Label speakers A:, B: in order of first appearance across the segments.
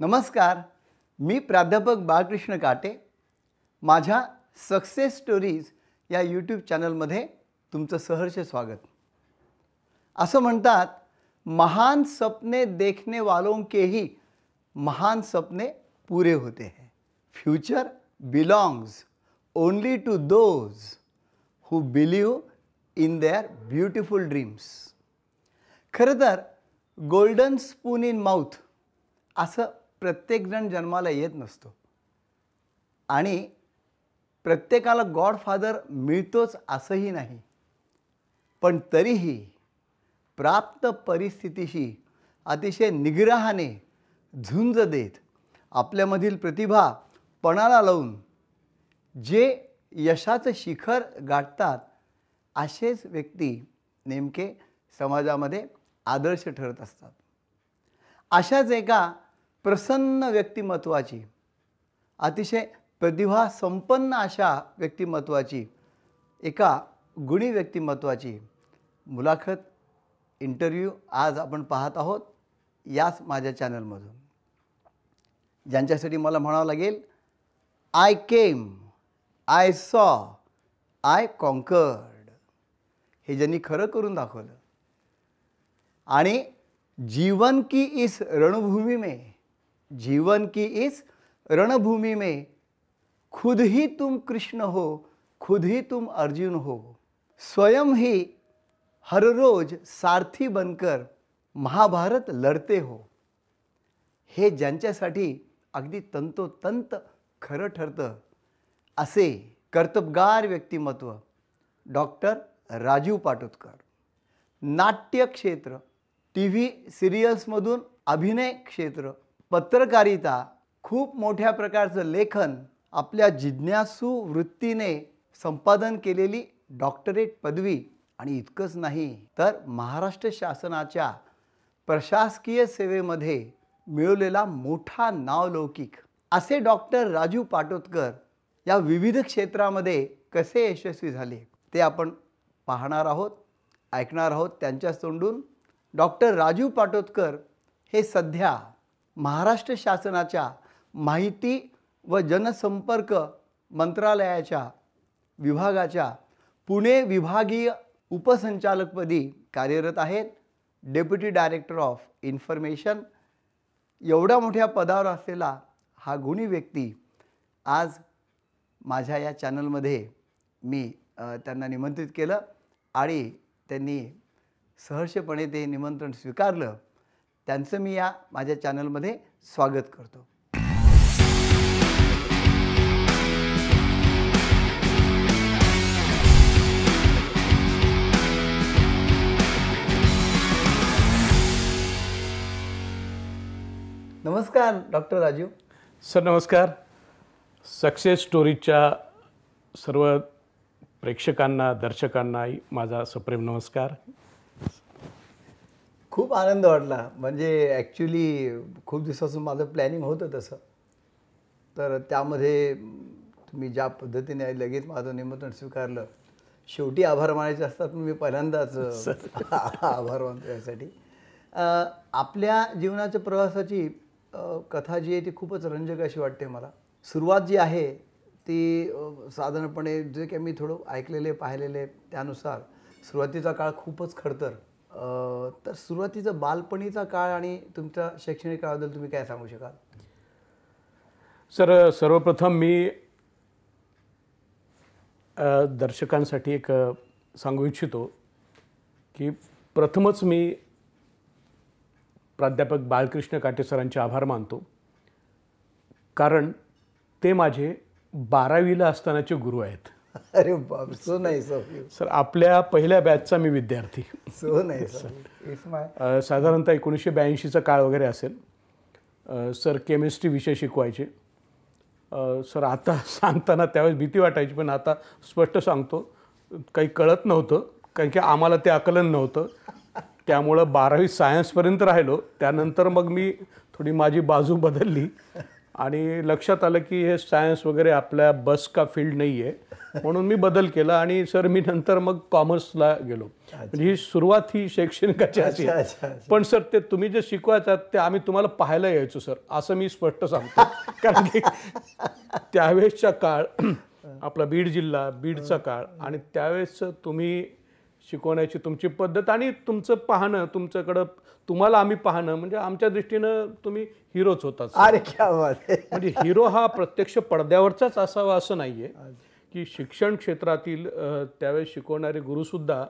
A: नमस्कार मी प्राध्यापक बाळकृष्ण काटे. माझ्या सक्सेस स्टोरीज या यूट्यूब चॅनलमध्ये तुमचं सहर्ष स्वागत. असं म्हणतात महान सपने देखने वालों केही महान सपने पुरे होते हैं. Future belongs only to those who believe in their beautiful dreams खरं तर गोल्डन स्पून इन माउथ असं प्रत्येकजण जन्माला येत नसतो. आणि प्रत्येकाला गॉडफादर मिळतोच असंही नाही. पण तरीही प्राप्त परिस्थितीशी अतिशय निग्रहाने झुंज देत आपल्यामधील प्रतिभा पणाला लावून जे यशाचं शिखर गाठतात असेच व्यक्ती नेमके समाजामध्ये आदर्श ठरत असतात. अशाच एका प्रसन्न व्यक्तिमत्वाची. अतिशय प्रतिभा संपन्न अशा व्यक्तिमत्वाची. एका गुणी व्यक्तिमत्वाची. मुलाखत इंटरव्ह्यू आज आपण पाहत आहोत याच माझ्या चॅनलमधून ज्यांच्यासाठी मला म्हणावं लागेल I came I saw I conquered हे ज्यांनी खरं करून दाखवलं. आणि जीवन की इस रणभूमी में जीवन की इस रणभूमि में खुद ही तुम कृष्ण हो खुद ही तुम अर्जुन हो। स्वयं ही हर रोज सारथी बनकर महाभारत लढते हो। हे ज्यांच्यासाठी अगदी तंतोतंत खरं ठरतं असे कर्तबगार व्यक्तिमत्व डॉक्टर राजीव पाटोदकर. नाट्य क्षेत्र टी व्ही सिरियल्समधून अभिनय क्षेत्र पत्रकारिता खूप मोठ्या प्रकारचं लेखन आपल्या जिज्ञासू वृत्तीने संपादन केलेली डॉक्टरेट पदवी. आणि इतकंच नाही तर महाराष्ट्र शासनाच्या प्रशासकीय सेवेमध्ये मिळवलेला मोठा नावलौकिक. असे डॉक्टर राजू पाटोतकर या विविध क्षेत्रामध्ये कसे यशस्वी झाले ते आपण पाहणार आहोत ऐकणार आहोत त्यांच्याच तोंडून. डॉक्टर राजू पाटोतकर हे सध्या महाराष्ट्र शासनाच्या माहिती व जनसंपर्क मंत्रालयाच्या विभागाच्या पुणे विभागीय उपसंचालकपदी कार्यरत आहेत. डेप्युटी डायरेक्टर ऑफ इन्फॉर्मेशन एवढ्या मोठ्या पदावर असलेला हा गुणी व्यक्ती आज माझ्या या चॅनलमध्ये मी त्यांना निमंत्रित केलं आणि त्यांनी सहर्षपणे ते निमंत्रण स्वीकारलं. त्यांचं मी या माझ्या चॅनलमध्ये स्वागत करतो. नमस्कार डॉक्टर राजू
B: सर नमस्कार. सक्सेस स्टोरीच्या सर्व प्रेक्षकांना दर्शकांना माझा सप्रेम नमस्कार.
A: खूप आनंद वाटला. म्हणजे ॲक्च्युली खूप दिवसापासून माझं प्लॅनिंग होतं तसं. तर त्यामध्ये तुम्ही ज्या पद्धतीने लगेच माझं निमंत्रण स्वीकारलं. शेवटी आभार मानायचे असतात पण मी पहिल्यांदाच आभार मानतो यासाठी. आपल्या जीवनाच्या प्रवासाची कथा जी आहे ती खूपच रंजक अशी वाटते मला. सुरुवात जी आहे ती साधारणपणे जे काही मी थोडं ऐकलेले पाहिलेले त्यानुसार सुरुवातीचा काळ खूपच खडतर. तर सुरुवातीचा बालपणीचा काळ आणि तुमच्या शैक्षणिक काळाबद्दल तुम्ही काय सांगू शकाल?
B: सर सर्वप्रथम मी दर्शकांसाठी एक सांगू इच्छितो की प्रथमच मी प्राध्यापक बाळकृष्ण काटे सरांचे आभार मानतो. कारण ते माझे बारावीला असतानाचे गुरु आहेत.
A: अरे बाप सो नाही
B: सर आपल्या पहिल्या बॅचचा मी विद्यार्थी.
A: सो नाही सो इट्स माय
B: अ, साधारणतः एकोणीसशे ब्याऐंशीचा काळ वगैरे असेल. सर केमिस्ट्री विषय शिकवायचे. सर आता सांगताना त्यावेळेस भीती वाटायची पण आता स्पष्ट सांगतो. काही कळत नव्हतं कारण की आम्हाला ते आकलन नव्हतं. त्यामुळं बारावी सायन्सपर्यंत राहिलो. त्यानंतर मग मी थोडी माझी बाजू बदलली. आणि लक्षात आलं की हे सायन्स वगैरे आपल्या बस का फील्ड नाही आहे म्हणून मी बदल केला आणि सर मी नंतर मग कॉमर्सला गेलो. म्हणजे ही सुरुवात ही शैक्षणिकाची अशी. पण सर ते तुम्ही जे शिकवायचात ते आम्ही तुम्हाला पाहायला यायचो सर. असं मी स्पष्ट सांगतो. कारण की त्यावेळेसचा काळ आपला बीड जिल्हा बीडचा काळ आणि त्यावेळेस तुम्ही शिकवण्याची तुमची पद्धत आणि तुमचं पाहणं तुमच्याकडं तुम्हाला आम्ही पाहणं म्हणजे आमच्या दृष्टीनं तुम्ही हिरोच होतात
A: अरे
B: म्हणजे हिरो हा प्रत्यक्ष पडद्यावरचाच असावा असं नाहीये. की शिक्षण क्षेत्रातील त्यावेळेस शिकवणारे गुरुसुद्धा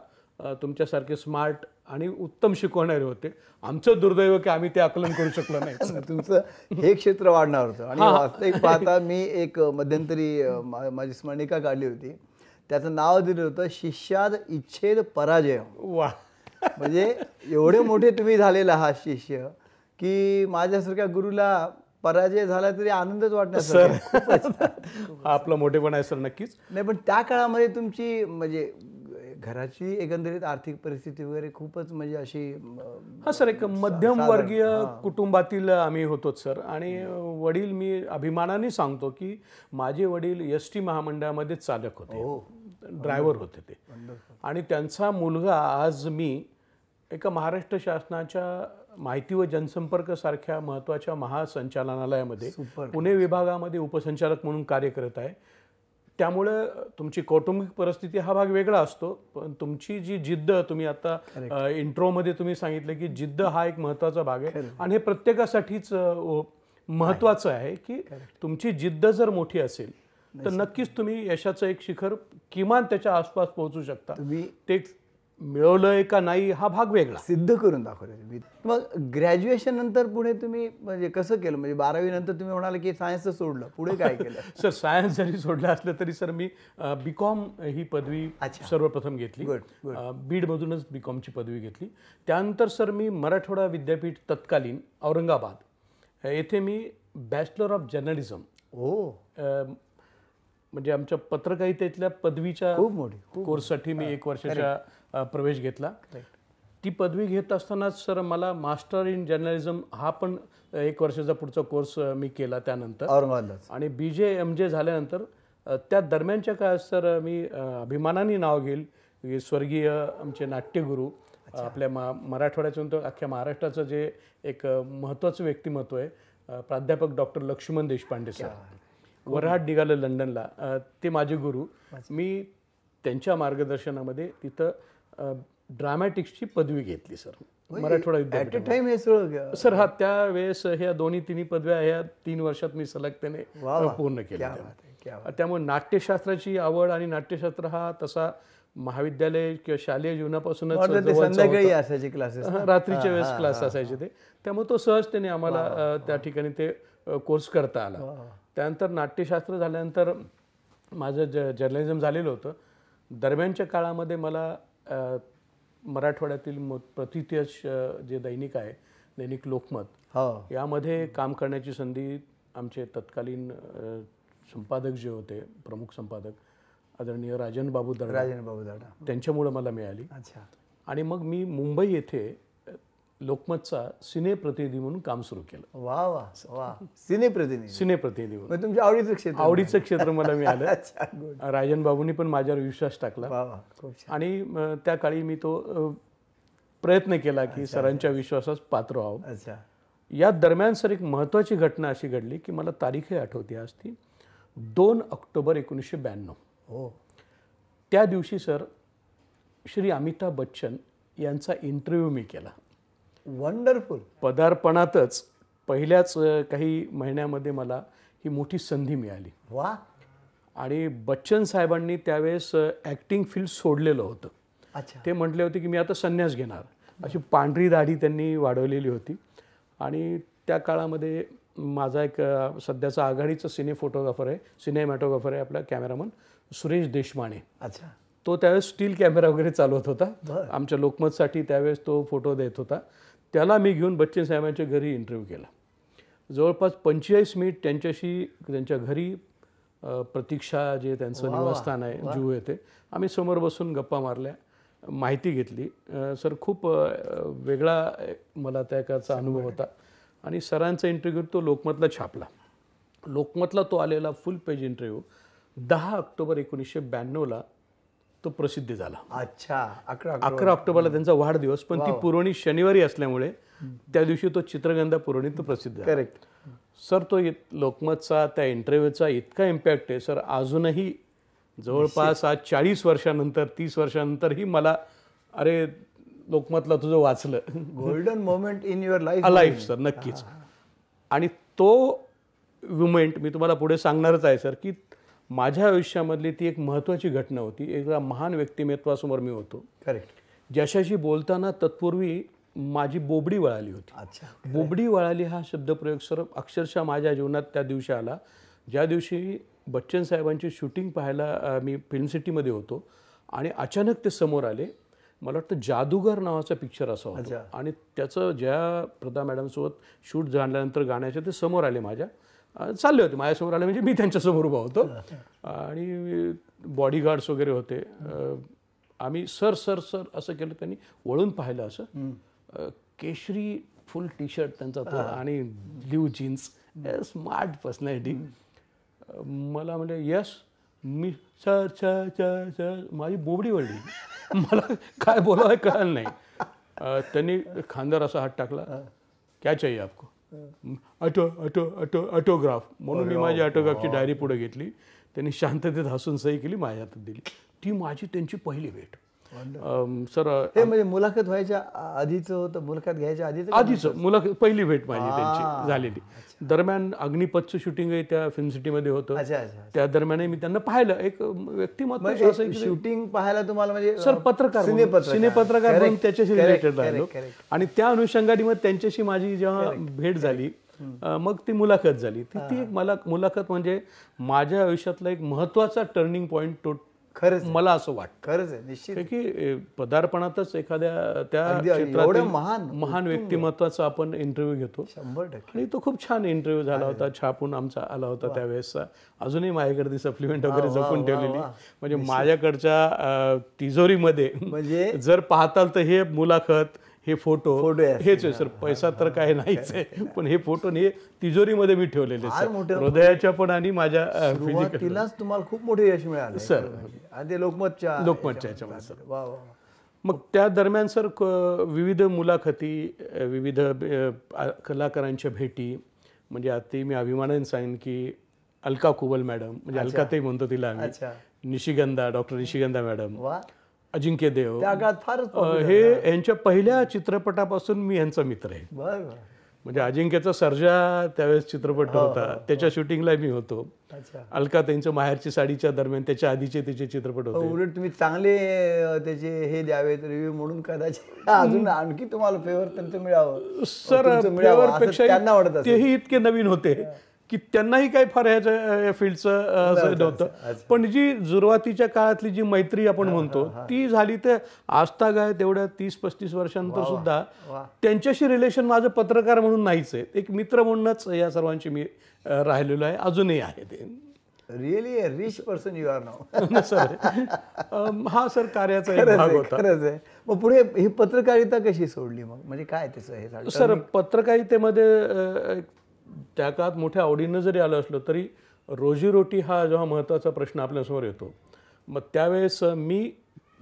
B: तुमच्यासारखे स्मार्ट आणि उत्तम शिकवणारे होते. आमचं दुर्दैव की आम्ही ते आकलन करू शकलो नाही.
A: तुमचं हे क्षेत्र वाढणार होतं. आणि वास्तविक पाहता मी एक मध्यंतरी माझी स्मरणिका काढली होती. त्याचं नाव दिलं होतं शिष्याद इच्छेद पराजय.
B: वा.
A: म्हणजे एवढे मोठे तुम्ही झालेला आहात शिष्य की माझ्यासारख्या गुरुला पराजय झाला तरी आनंदच वाटणार
B: हा आपला मोठेपण आहे सर नक्कीच.
A: नाही पण त्या काळामध्ये तुमची म्हणजे घराची एकंदरीत आर्थिक परिस्थिती वगैरे खूपच म्हणजे अशी
B: हा सर एक मध्यम वर्गीय कुटुंबातील आम्ही होतो सर. आणि वडील मी अभिमानाने सांगतो की माझे वडील एस टी महामंडळामध्ये चालक होते. ड्रायव्हर होते ते. आणि त्यांचा मुलगा आज मी एका महाराष्ट्र शासनाच्या माहिती व जनसंपर्क सारख्या महत्त्वाच्या महासंचालनालयामध्ये पुणे विभागामध्ये उपसंचालक म्हणून कार्य करत आहे. त्यामुळं तुमची कौटुंबिक परिस्थिती हा भाग वेगळा असतो पण तुमची जी जिद्द तुम्ही आता इंट्रोमध्ये तुम्ही सांगितलं की जिद्द हा एक महत्त्वाचा भाग आहे. आणि हे प्रत्येकासाठीच महत्त्वाचं आहे. की तुमची जिद्द जर मोठी असेल तर नक्कीच तुम्ही यशाचं एक शिखर किमान त्याच्या आसपास पोहोचू शकता.
A: तुम्ही
B: ते मिळवलंय का नाही हा भाग वेगळा.
A: सिद्ध करून दाखवले तुम्ही. मग ग्रॅज्युएशन नंतर पुढे तुम्ही म्हणजे कसं केलं? म्हणजे बारावी नंतर तुम्ही म्हणाले की सायन्सचं सोडलं. पुढे काय केलं?
B: सर सायन्स जरी सोडलं असलं तरी सर मी बी कॉम ही पदवी सर्वप्रथम घेतली.
A: Good,
B: अ, बीडमधूनच बी कॉमची पदवी घेतली. त्यानंतर सर मी मराठवाडा विद्यापीठ तत्कालीन औरंगाबाद. येथे मी बॅचलर ऑफ जर्नलिझम
A: हो
B: म्हणजे आमच्या पत्रकारितेतल्या पदवीच्या कोर्ससाठी मी एक वर्षाचा अ, प्रवेश घेतला. ती पदवी घेत असतानाच सर मला मास्टर इन जर्नलिझम हा पण एक वर्षाचा पुढचा कोर्स मी केला त्यानंतर. आणि बी जे एम जे झाल्यानंतर त्या दरम्यानच्या काळात सर मी अभिमानाने नाव घेईल की स्वर्गीय आमचे नाट्यगुरू आपल्या मा मराठवाड्याचं नंतर अख्ख्या महाराष्ट्राचं जे एक महत्त्वाचं व्यक्तिमत्व आहे प्राध्यापक डॉक्टर लक्ष्मण देशपांडे सर. वऱ्हाड निघालं लंडनला. ते माझे गुरु. मी त्यांच्या मार्गदर्शनामध्ये तिथं ड्रामॅटिक्सची पदवी घेतली सर. मराठवाडा विद्यापीठ
A: हे सगळं
B: सर हा त्यावेळेस ह्या दोन्ही तिन्ही पदव्या ह्या तीन वर्षात मी सलगतेने. पूर्ण केल्या त्यामुळे नाट्यशास्त्राची आवड आणि नाट्यशास्त्र हा तसा महाविद्यालय किंवा शालेय जीवनापासूनच
A: असायचे क्लासेस.
B: रात्रीच्या वेळेस क्लास असायचे ते. त्यामुळे तो सहजतेने आम्हाला त्या ठिकाणी ते कोर्स करता आला. त्यानंतर नाट्यशास्त्र झाल्यानंतर माझं ज जर्नलिझम झालेलं होतं. दरम्यानच्या काळामध्ये मला मराठवाड्यातील अ, जे दैनिक आहे दैनिक लोकमत
A: हो.
B: यामध्ये काम करण्याची संधी आमचे तत्कालीन संपादक जे होते प्रमुख संपादक आदरणीय राजन बाबू दर्डा
A: राजेंद्र बाबू दादा.
B: त्यांच्यामुळं मला मिळाली.
A: अच्छा.
B: आणि मग मी मुंबई येथे लोकमतचा सिने प्रतिनिधी म्हणून काम सुरू केलं.
A: वा वा वा. सिने प्रतिनिधी.
B: सिने प्रतिनिधी म्हणून.
A: तुमच्या आवडीचं क्षेत्र.
B: आवडीचं क्षेत्र मला मिळालं. राजन बाबूंनी पण माझ्यावर विश्वास टाकला. आणि त्या काळी मी तो प्रयत्न केला की सरांच्या विश्वासास पात्र व्हावं. या दरम्यान सर एक महत्त्वाची घटना अशी घडली की मला तारीखही आठवते आज ती. दोन ऑक्टोबर एकोणीसशे ब्याण्णव.
A: हो.
B: त्या दिवशी सर श्री अमिताभ बच्चन यांचा इंटरव्ह्यू मी केला.
A: वंडरफुल
B: पदार्पणातच पहिल्याच काही महिन्यामध्ये मला ही मोठी संधी मिळाली.
A: वा
B: आणि बच्चन साहेबांनी त्यावेळेस ॲक्टिंग फील्ड सोडलेलं होतं.
A: अच्छा.
B: ते म्हटले होते की मी आता संन्यास घेणार. अशी पांढरी दाढी त्यांनी वाढवलेली होती. आणि त्या काळामध्ये माझा एक सध्याचा आघाडीचा सिने फोटोग्राफर आहे सिनेमॅटोग्राफर आहे आपला कॅमेरामन सुरेश देशमाने.
A: अच्छा.
B: तो त्यावेळेस स्टील कॅमेरा वगैरे चालवत होता. आमच्या लोकमतसाठी त्यावेळेस तो फोटो देत होता. त्याला मी घेऊन बच्चन साहेबांच्या घरी इंटरव्ह्यू केला. जवळपास पंचेचाळीस मिनिट त्यांच्याशी त्यांच्या घरी प्रतीक्षा जे त्यांचं निवासस्थान आहे जुहू येथे आम्ही समोर बसून गप्पा मारल्या माहिती घेतली. सर खूप वेगळा मला त्या काळचा अनुभव होता. आणि सरांचा इंटरव्ह्यू तो लोकमतला छापला. लोकमतला तो आलेला फुल पेज इंटरव्ह्यू दहा ऑक्टोबर एकोणीसशे ब्याण्णवला तो प्रसिद्ध झाला.
A: अच्छा अकरा
B: अकरा ऑक्टोबरला. त्यांचा वाढदिवस पण ती पुरवणी शनिवारी असल्यामुळे त्या दिवशी तो चित्रगंधा पुरवणी तो प्रसिद्ध झाला.
A: करेक्ट.
B: सर तो लोकमतचा त्या इंटरव्ह्यूचा इतका इम्पॅक्ट आहे. सर अजूनही जवळपास आज चाळीस वर्षानंतर तीस वर्षानंतरही मला अरे लोकमतला तुझं वाचलं.
A: Golden moment in your life
B: life sir नक्कीच. आणि तो मुमेंट मी तुम्हाला पुढे सांगणारच आहे सर की माझ्या आयुष्यामधली ती एक महत्त्वाची घटना होती. एका महान व्यक्तिमत्वासमोर मी होतो.
A: करेक्ट
B: ज्याच्याशी बोलताना तत्पूर्वी माझी बोबडी वळाली होती.
A: अच्छा
B: बोबडी वळाली हा शब्दप्रयोग सर अक्षरशः माझ्या जीवनात त्या दिवशी आला. ज्या दिवशी बच्चन साहेबांची शूटिंग पाहायला मी फिल्म सिटीमध्ये होतो आणि अचानक ते समोर आले. मला वाटतं जादूगर नावाचा पिक्चर असा होता. आणि त्याचं ज्या प्रदा मॅडमसोबत शूट झाल्यानंतर गाण्याचे ते समोर आले माझ्या. चालले होते माझ्यासमोर आले म्हणजे मी त्यांच्यासमोर उभा होतो. आणि बॉडीगार्ड्स वगैरे होते. आम्ही सर सर सर असं केलं त्यांनी वळून पाहिलं असं. केशरी फुल टी शर्ट त्यांचा तो आणि ब्ल्यू जीन्स स्मार्ट पर्सनॅलिटी मला म्हणजे यस मी सर सर सर सर माझी बोबडी वळली. मला काय बोलावं कळलं नाही. त्यांनी खांद्यावर असा हात टाकला. क्या चाहिए आपको? Auto auto auto autograph. म्हणून मी माझी ऑटोग्राफची डायरी पुढे घेतली. त्यांनी शांततेत हसून सही केली माझ्या हातात दिली. ती माझी त्यांची पहिली भेट. सर
A: हे म्हणजे मुलाखत व्हायच्या आधीचं होतं मुलाखत घ्यायच्या आधीचं
B: आधीच मुलाखत पहिली भेट माझी त्यांची झालेली. दरम्यान अग्निपथचं शूटिंग त्या फिल्म सिटीमध्ये होतं. त्या दरम्यानही मी त्यांना पाहिलं. एक व्यक्तिमत्व
A: शूटिंग पाहायला तुम्हाला म्हणजे
B: सर पत्रकार
A: सिनेपत्रकार.
B: म्हणून त्याच्याशी रिलेटेड राहिलो. आणि त्या अनुषंगाने मग त्यांच्याशी माझी जेव्हा भेट झाली मग ती मुलाखत झाली. ती ती एक मला मुलाखत म्हणजे माझ्या आयुष्यातला एक महत्त्वाचा टर्निंग पॉईंट
A: खरंच
B: मला असं वाटतं.
A: खरंच आहे. निश्चित
B: की पदार्पणातच एखाद्या त्या
A: महान,
B: महान व्यक्तिमत्वाचा आपण इंटरव्ह्यू घेतो.
A: शंभर टक्के.
B: आणि तो खूप छान इंटरव्ह्यू झाला होता. छापून आमचा आला होता त्यावेळेसचा. अजूनही माझ्याकडे ती सप्लिमेंट वगैरे जपून ठेवलेली. म्हणजे माझ्याकडच्या तिजोरीमध्ये
A: म्हणजे
B: जर पाहताल तर हे मुलाखत हे फोटो
A: फोटो.
B: हेच आहे सर. पैसा तर काही नाहीच आहे. पण हे फोटो हे तिजोरीमध्ये मी ठेवलेले हृदयाच्या पण आणि माझ्या
A: सुरुवातीलाच तुम्हाला खूप मोठे यश मिळालं
B: सर.
A: आणि ते लोकमतच्या
B: लोकमतच्या याच्यामध्ये सर.
A: वा वा
B: मग त्या दरम्यान सर विविध मुलाखती विविध कलाकारांच्या भेटी म्हणजे आता मी अभिमानाने सांगेन की अलका कुबल मॅडम म्हणजे अलकाताई म्हणतो तिला आम्ही. Nishigandha doctor Nishigandha madam.
A: वा.
B: अजिंक्य देव.
A: त्या काळात फारच
B: हे यांच्या पहिल्या चित्रपटापासून मी यांचा मित्र आहे.
A: बर
B: म्हणजे अजिंक्यचा सर्जा त्यावेळेस चित्रपट होता. त्याच्या शूटिंगला मी होतो.
A: अच्छा.
B: अलकाताईंचं माहेरची साडीच्या दरम्यान त्याच्या आधीचे तिचे चित्रपट होते.
A: उलट तुम्ही चांगले त्याचे हे द्यावेत रिव्ह्यू म्हणून कदाचित अजून आणखी तुम्हाला फेवर त्यांचं मिळावं.
B: सर
A: मिळावं, त्यांना
B: तेही इतके नवीन होते. की त्यांनाही काही फार ह्याच्या या फील्डचं नव्हतं. पण जी सुरुवातीच्या काळातली जी मैत्री आपण म्हणतो ती झाली ते आजता काय तेवढ्या तीस पस्तीस वर्षांनंतर सुद्धा. त्यांच्याशी रिलेशन माझं पत्रकार म्हणून नाहीच आहे. एक मित्र म्हणूनच या सर्वांची मी राहिलेलो आहे. अजूनही आहे ते.
A: Really rich person you are now
B: sir. हा सर कार्याचा एक भाग
A: आहे
B: होता.
A: खरंच आहे. मग पुढे ही पत्रकारिता कशी सोडली मग? म्हणजे काय त्याचं हे
B: सर पत्रकारितेमध्ये त्या काळात मोठ्या आवडीनं जरी आलं असलो तरी रोजीरोटी हा जेव्हा महत्त्वाचा प्रश्न आपल्यासमोर येतो मग त्यावेळेस मी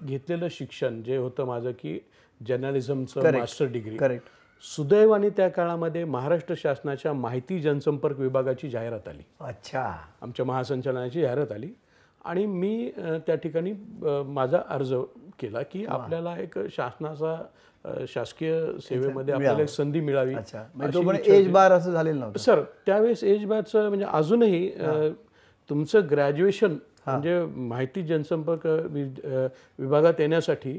B: घेतलेलं शिक्षण जे होतं माझं की जर्नलिझमचं मास्टर डिग्री.
A: करेक्ट
B: सुदैवाने त्या काळामध्ये महाराष्ट्र शासनाच्या माहिती जनसंपर्क विभागाची जाहिरात आली.
A: अच्छा.
B: आमच्या महासंचालनाची जाहिरात आली आणि मी त्या ठिकाणी माझा अर्ज केला की आपल्याला एक शासनाचा शासकीय सेवेमध्ये आपल्याला एक संधी मिळावी
A: म्हणजे एज बार असं झालेलं नव्हतं.
B: सर त्यावेळेस एज बॅचचं म्हणजे अजूनही तुमचं ग्रॅज्युएशन म्हणजे माहिती जनसंपर्क विभागात येण्यासाठी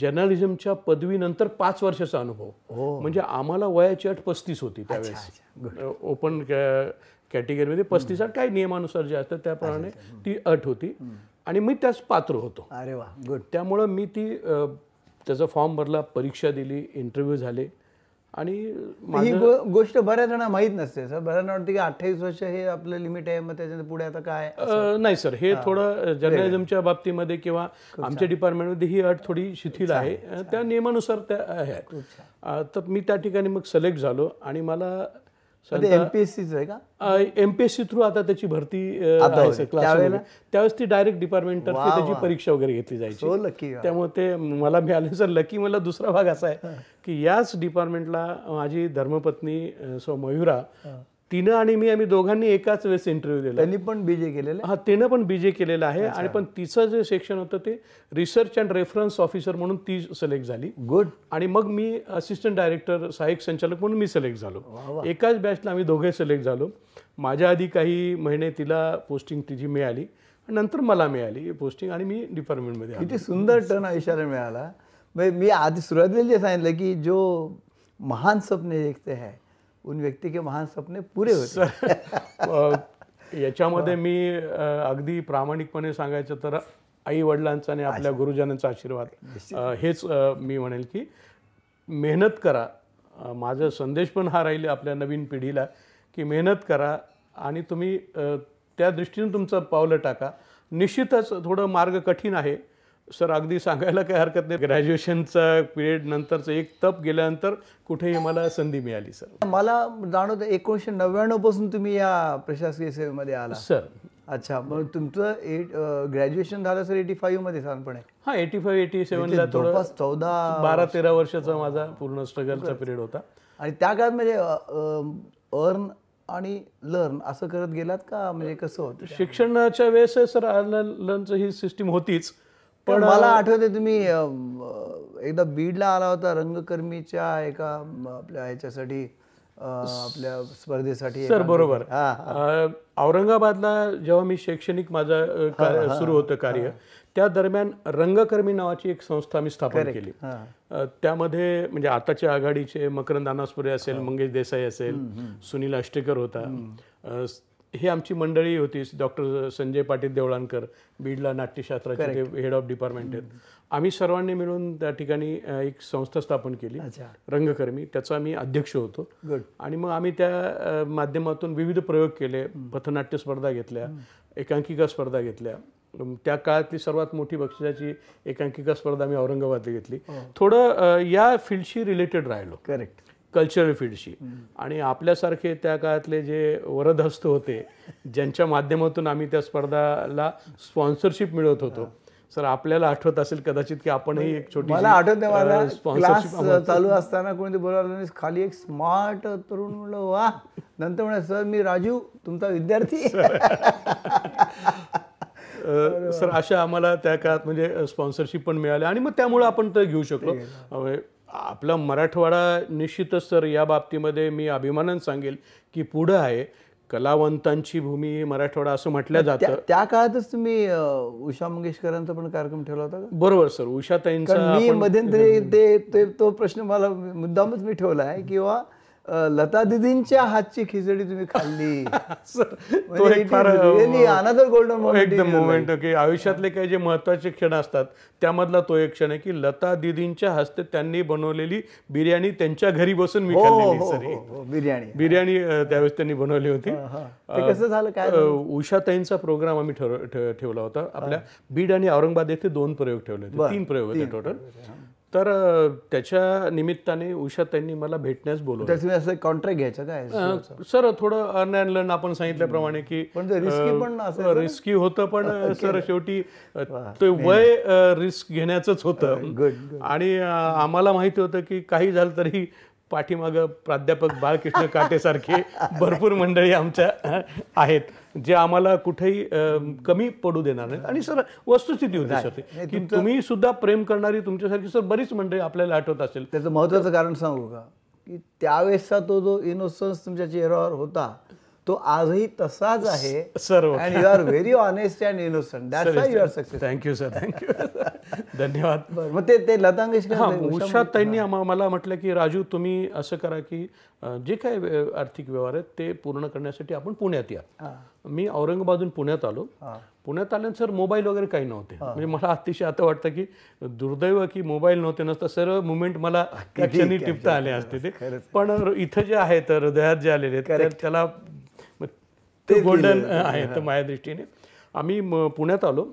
B: जर्नलिझमच्या पदवीनंतर पाच वर्षाचा अनुभव. म्हणजे आम्हाला वयाची अट पस्तीस होती त्यावेळेस. ओपन कॅटेगरीमध्ये पस्तीस अट काही नियमानुसार जे असतं त्याप्रमाणे ती अट होती. आणि मी त्यास पात्र होतो.
A: अरे वा गुड.
B: त्यामुळं मी ती त्याचा फॉर्म भरला परीक्षा दिली इंटरव्ह्यू झाले. आणि
A: ही गो- गोष्ट बऱ्याच जणांना माहीत नसते. सर बऱ्याच वाटते की अठ्ठावीस वर्ष हे आपलं लिमिट आहे मग त्याच्यात पुढे आता काय?
B: नाही सर हे थोडं जर्नलिझमच्या बाबतीमध्ये किंवा आमच्या डिपार्टमेंटमध्ये ही अट थोडी शिथिल आहे. त्या नियमानुसार त्या आहेत. तर मी त्या ठिकाणी मग सिलेक्ट झालो आणि मला
A: ते एम पी एस सीच आहे का?
B: M P S C through आता त्याची भरती. त्यावेळेस ती डायरेक्ट डिपार्टमेंट त्याची. परीक्षा वगैरे घेतली जायची.
A: लकी
B: त्यामुळे ते मला मिळाले. सर लकी मला दुसरा भाग असा आहे की याच डिपार्टमेंटला माझी धर्मपत्नी सो मयुरा तिनं आणि मी आम्ही दोघांनी एकाच वेळेस इंटरव्ह्यू दिला.
A: त्यांनी पण बीजे केलेलं
B: हा तिनं पण बीजे केलेलं आहे आणि पण तिचं जे सेक्शन होतं ते रिसर्च अँड रेफरन्स ऑफिसर म्हणून ती सिलेक्ट झाली.
A: गुड
B: आणि मग मी असिस्टंट डायरेक्टर सहाय्यक संचालक म्हणून मी सिलेक्ट झालो. एकाच बॅचला आम्ही दोघे सिलेक्ट झालो. माझ्या आधी काही महिने तिला पोस्टिंग तिची मिळाली. नंतर मला मिळाली पोस्टिंग आणि मी डिपार्टमेंटमध्ये
A: किती सुंदर टर्न आयुष्याला मिळाला. म्हणजे मी आधी सुरुवातीला जे सांगितलं की जो महान सपने देखते है उन व्यक्ती के महान सपने पुरे होते
B: याच्यामध्ये मी अगदी प्रामाणिकपणे सांगायचं तर आई वडिलांचा आणि आपल्या गुरुजनांचा आशीर्वाद. हेच मी म्हणेल की मेहनत करा. माझा संदेश पण हा राहील आपल्या नवीन पिढीला की मेहनत करा आणि तुम्ही त्या दृष्टीने तुमचं पावलं टाका. निश्चितच थोडं मार्ग कठीण आहे. सर अगदी सांगायला काही हरकत नाही. ग्रॅज्युएशनचा पिरियड नंतरचं एक तप गेल्यानंतर कुठेही मला संधी मिळाली सर.
A: मला जाणवतं एकोणीसशे नव्याण्णवपासून तुम्ही या प्रशासकीय सेवेमध्ये आला.
B: सर.
A: अच्छा मग तुमचं एट ग्रॅज्युएशन झालं सर एटी फाईव्हमध्ये साधारणपणे?
B: हा एटी फाईव्ह एटी सेव्हनला थोडं
A: जवळपास चौदा
B: बारा तेरा वर्षाचा माझा पूर्ण स्ट्रगलचा पिरियड होता.
A: आणि त्या काळात म्हणजे अर्न आणि लर्न असं करत गेलात का? म्हणजे कसं होतं?
B: शिक्षणाच्या वेळेस सर लर्नचं ही सिस्टीम होतीच.
A: पण मला आठवते तुम्ही एकदा बीडला आला होता रंगकर्मीच्या एका आपल्या ह्याच्यासाठी आपल्या स्पर्धेसाठी
B: सर बरोबर. औरंगाबादला जेव्हा मी शैक्षणिक माझं सुरू होतं कार्य त्या दरम्यान रंगकर्मी नावाची एक संस्था मी स्थापन केली. त्यामध्ये म्हणजे आताच्या आघाडीचे मकरंद अनासपुरे असेल मंगेश देसाई असेल सुनील अष्टेकर होता. हे आमची मंडळी होती डॉक्टर संजय पाटील देवळांकर बीडला नाट्यशास्त्राचे ते हेड ऑफ डिपार्टमेंट आहेत. आम्ही सर्वांनी मिळून त्या ठिकाणी एक संस्था स्थापन केली रंगकर्मी. त्याचा मी अध्यक्ष होतो. आणि मग आम्ही त्या माध्यमातून विविध प्रयोग केले. पथनाट्य स्पर्धा घेतल्या एकांकिका स्पर्धा घेतल्या. त्या काळातली सर्वात मोठी बक्षिसाची एकांकिका स्पर्धा मी औरंगाबादला घेतली. थोडं अ, या फील्डशी रिलेटेड राहिलो.
A: करेक्ट
B: कल्चरल फील्डशी. आणि आपल्यासारखे त्या काळातले जे वरदहस्त होते ज्यांच्या माध्यमातून आम्ही त्या स्पर्धाला स्पॉन्सरशिप मिळवत होतो. सर आपल्याला आठवत असेल कदाचित की आपणही एक छोटी
A: मला आठवते
B: स्पॉन्सरशिप
A: चालू असताना कोणी बोलावलं नाही खाली एक स्मार्ट तरुण म्हणलं वा. नंतर म्हणे सर मी राजू तुमचा विद्यार्थी.
B: सर. अशा आम्हाला त्या काळात म्हणजे स्पॉन्सरशिप पण मिळाली आणि मग त्यामुळे आपण ते घेऊ शकलो. अ, आपला मराठवाडा निश्चितच सर या बाबतीमध्ये मी अभिमानानं सांगेल की पुढं आहे. कलावंतांची भूमी मराठवाडा असं म्हटलं जातं.
A: त्या- काळातच तुम्ही उषा मंगेशकरांचा पण कार्यक्रम ठेवला होता का?
B: बरोबर सर
A: कारण मी मध्यंतरी ते ते- प्रश्न मला मुद्दामच मी ठेवला आहे किंवा लता दिदींच्या हातची खिचडी तुम्ही खाल्ली.
B: तो एक फार
A: in
B: एकदम मोमेंट की आयुष्यातले काही जे महत्त्वाचे क्षण असतात त्यामधला तो एक क्षण आहे की लता दिदींच्या हस्ते त्यांनी बनवलेली बिर्याणी त्यांच्या घरी बसून मी
A: हो हो
B: सर. ही.
A: बिर्याणी.
B: बिर्याणी त्यावेळेस त्यांनी बनवली होती.
A: ते कसं झालं? काय
B: उषाताईंचा प्रोग्राम आम्ही ठेवला होता. आपल्या बीड आणि औरंगाबाद येथे दोन प्रयोग ठेवले होते. तीन प्रयोग होते टोटल तर त्याच्या निमित्ताने उषाताईंनी मला भेटण्यास बोलवलं.
A: असं कॉन्ट्रॅक्ट घ्यायचं काय
B: सर थोडं अर्न अँड लर्न आपण सांगितल्याप्रमाणे की
A: पण?
B: रिस्की होतं पण सर शेवटी ते वय रिस्क घेण्याचंच होतं. आणि आम्हाला माहिती होतं की काही झालं तरी पाठीमागं प्राध्यापक बाळकृष्ण काटेसारखे भरपूर मंडळी आमच्या आहेत जे आम्हाला कुठेही कमी पडू देणार नाहीत. आणि सर वस्तुस्थिती होती सर की तुम्ही सुद्धा प्रेम करणारी तुमच्यासारखी सर बरीच मंडळी आपल्याला आठवत असेल.
A: त्याचं महत्वाचं कारण सांगू का? की त्यावेळेसचा तो जो इनोसन्स तुमच्या चेहऱ्यावर होता तो आजही तसाच आहे.
B: सर्व.
A: And you are very honest and innocent that's why you are success
B: thank you sir thank you धन्यवाद.
A: बरं मग ते ते लतांगेश
B: हा उषाताईंनी आम्हा- मला म्हटलं की राजू तुम्ही असं करा की जे काय आर्थिक व्यवहार आहेत ते पूर्ण करण्यासाठी आपण पुण्यात या. मी औरंगाबादून पुण्यात आलो. पुण्यात आल्यानंतर मोबाईल वगैरे काही नव्हते. म्हणजे मला अतिशय आता वाटतं की दुर्दैव की मोबाईल नव्हते नसता सर्व मुवमेंट मला टिपता आले असते ते. पण इथं जे आहेत हृदयात जे आलेले आहेत त्या- त्याला ते गोल्डन आहे. तर माझ्या दृष्टीने. आम्ही म- पुण्यात आलो.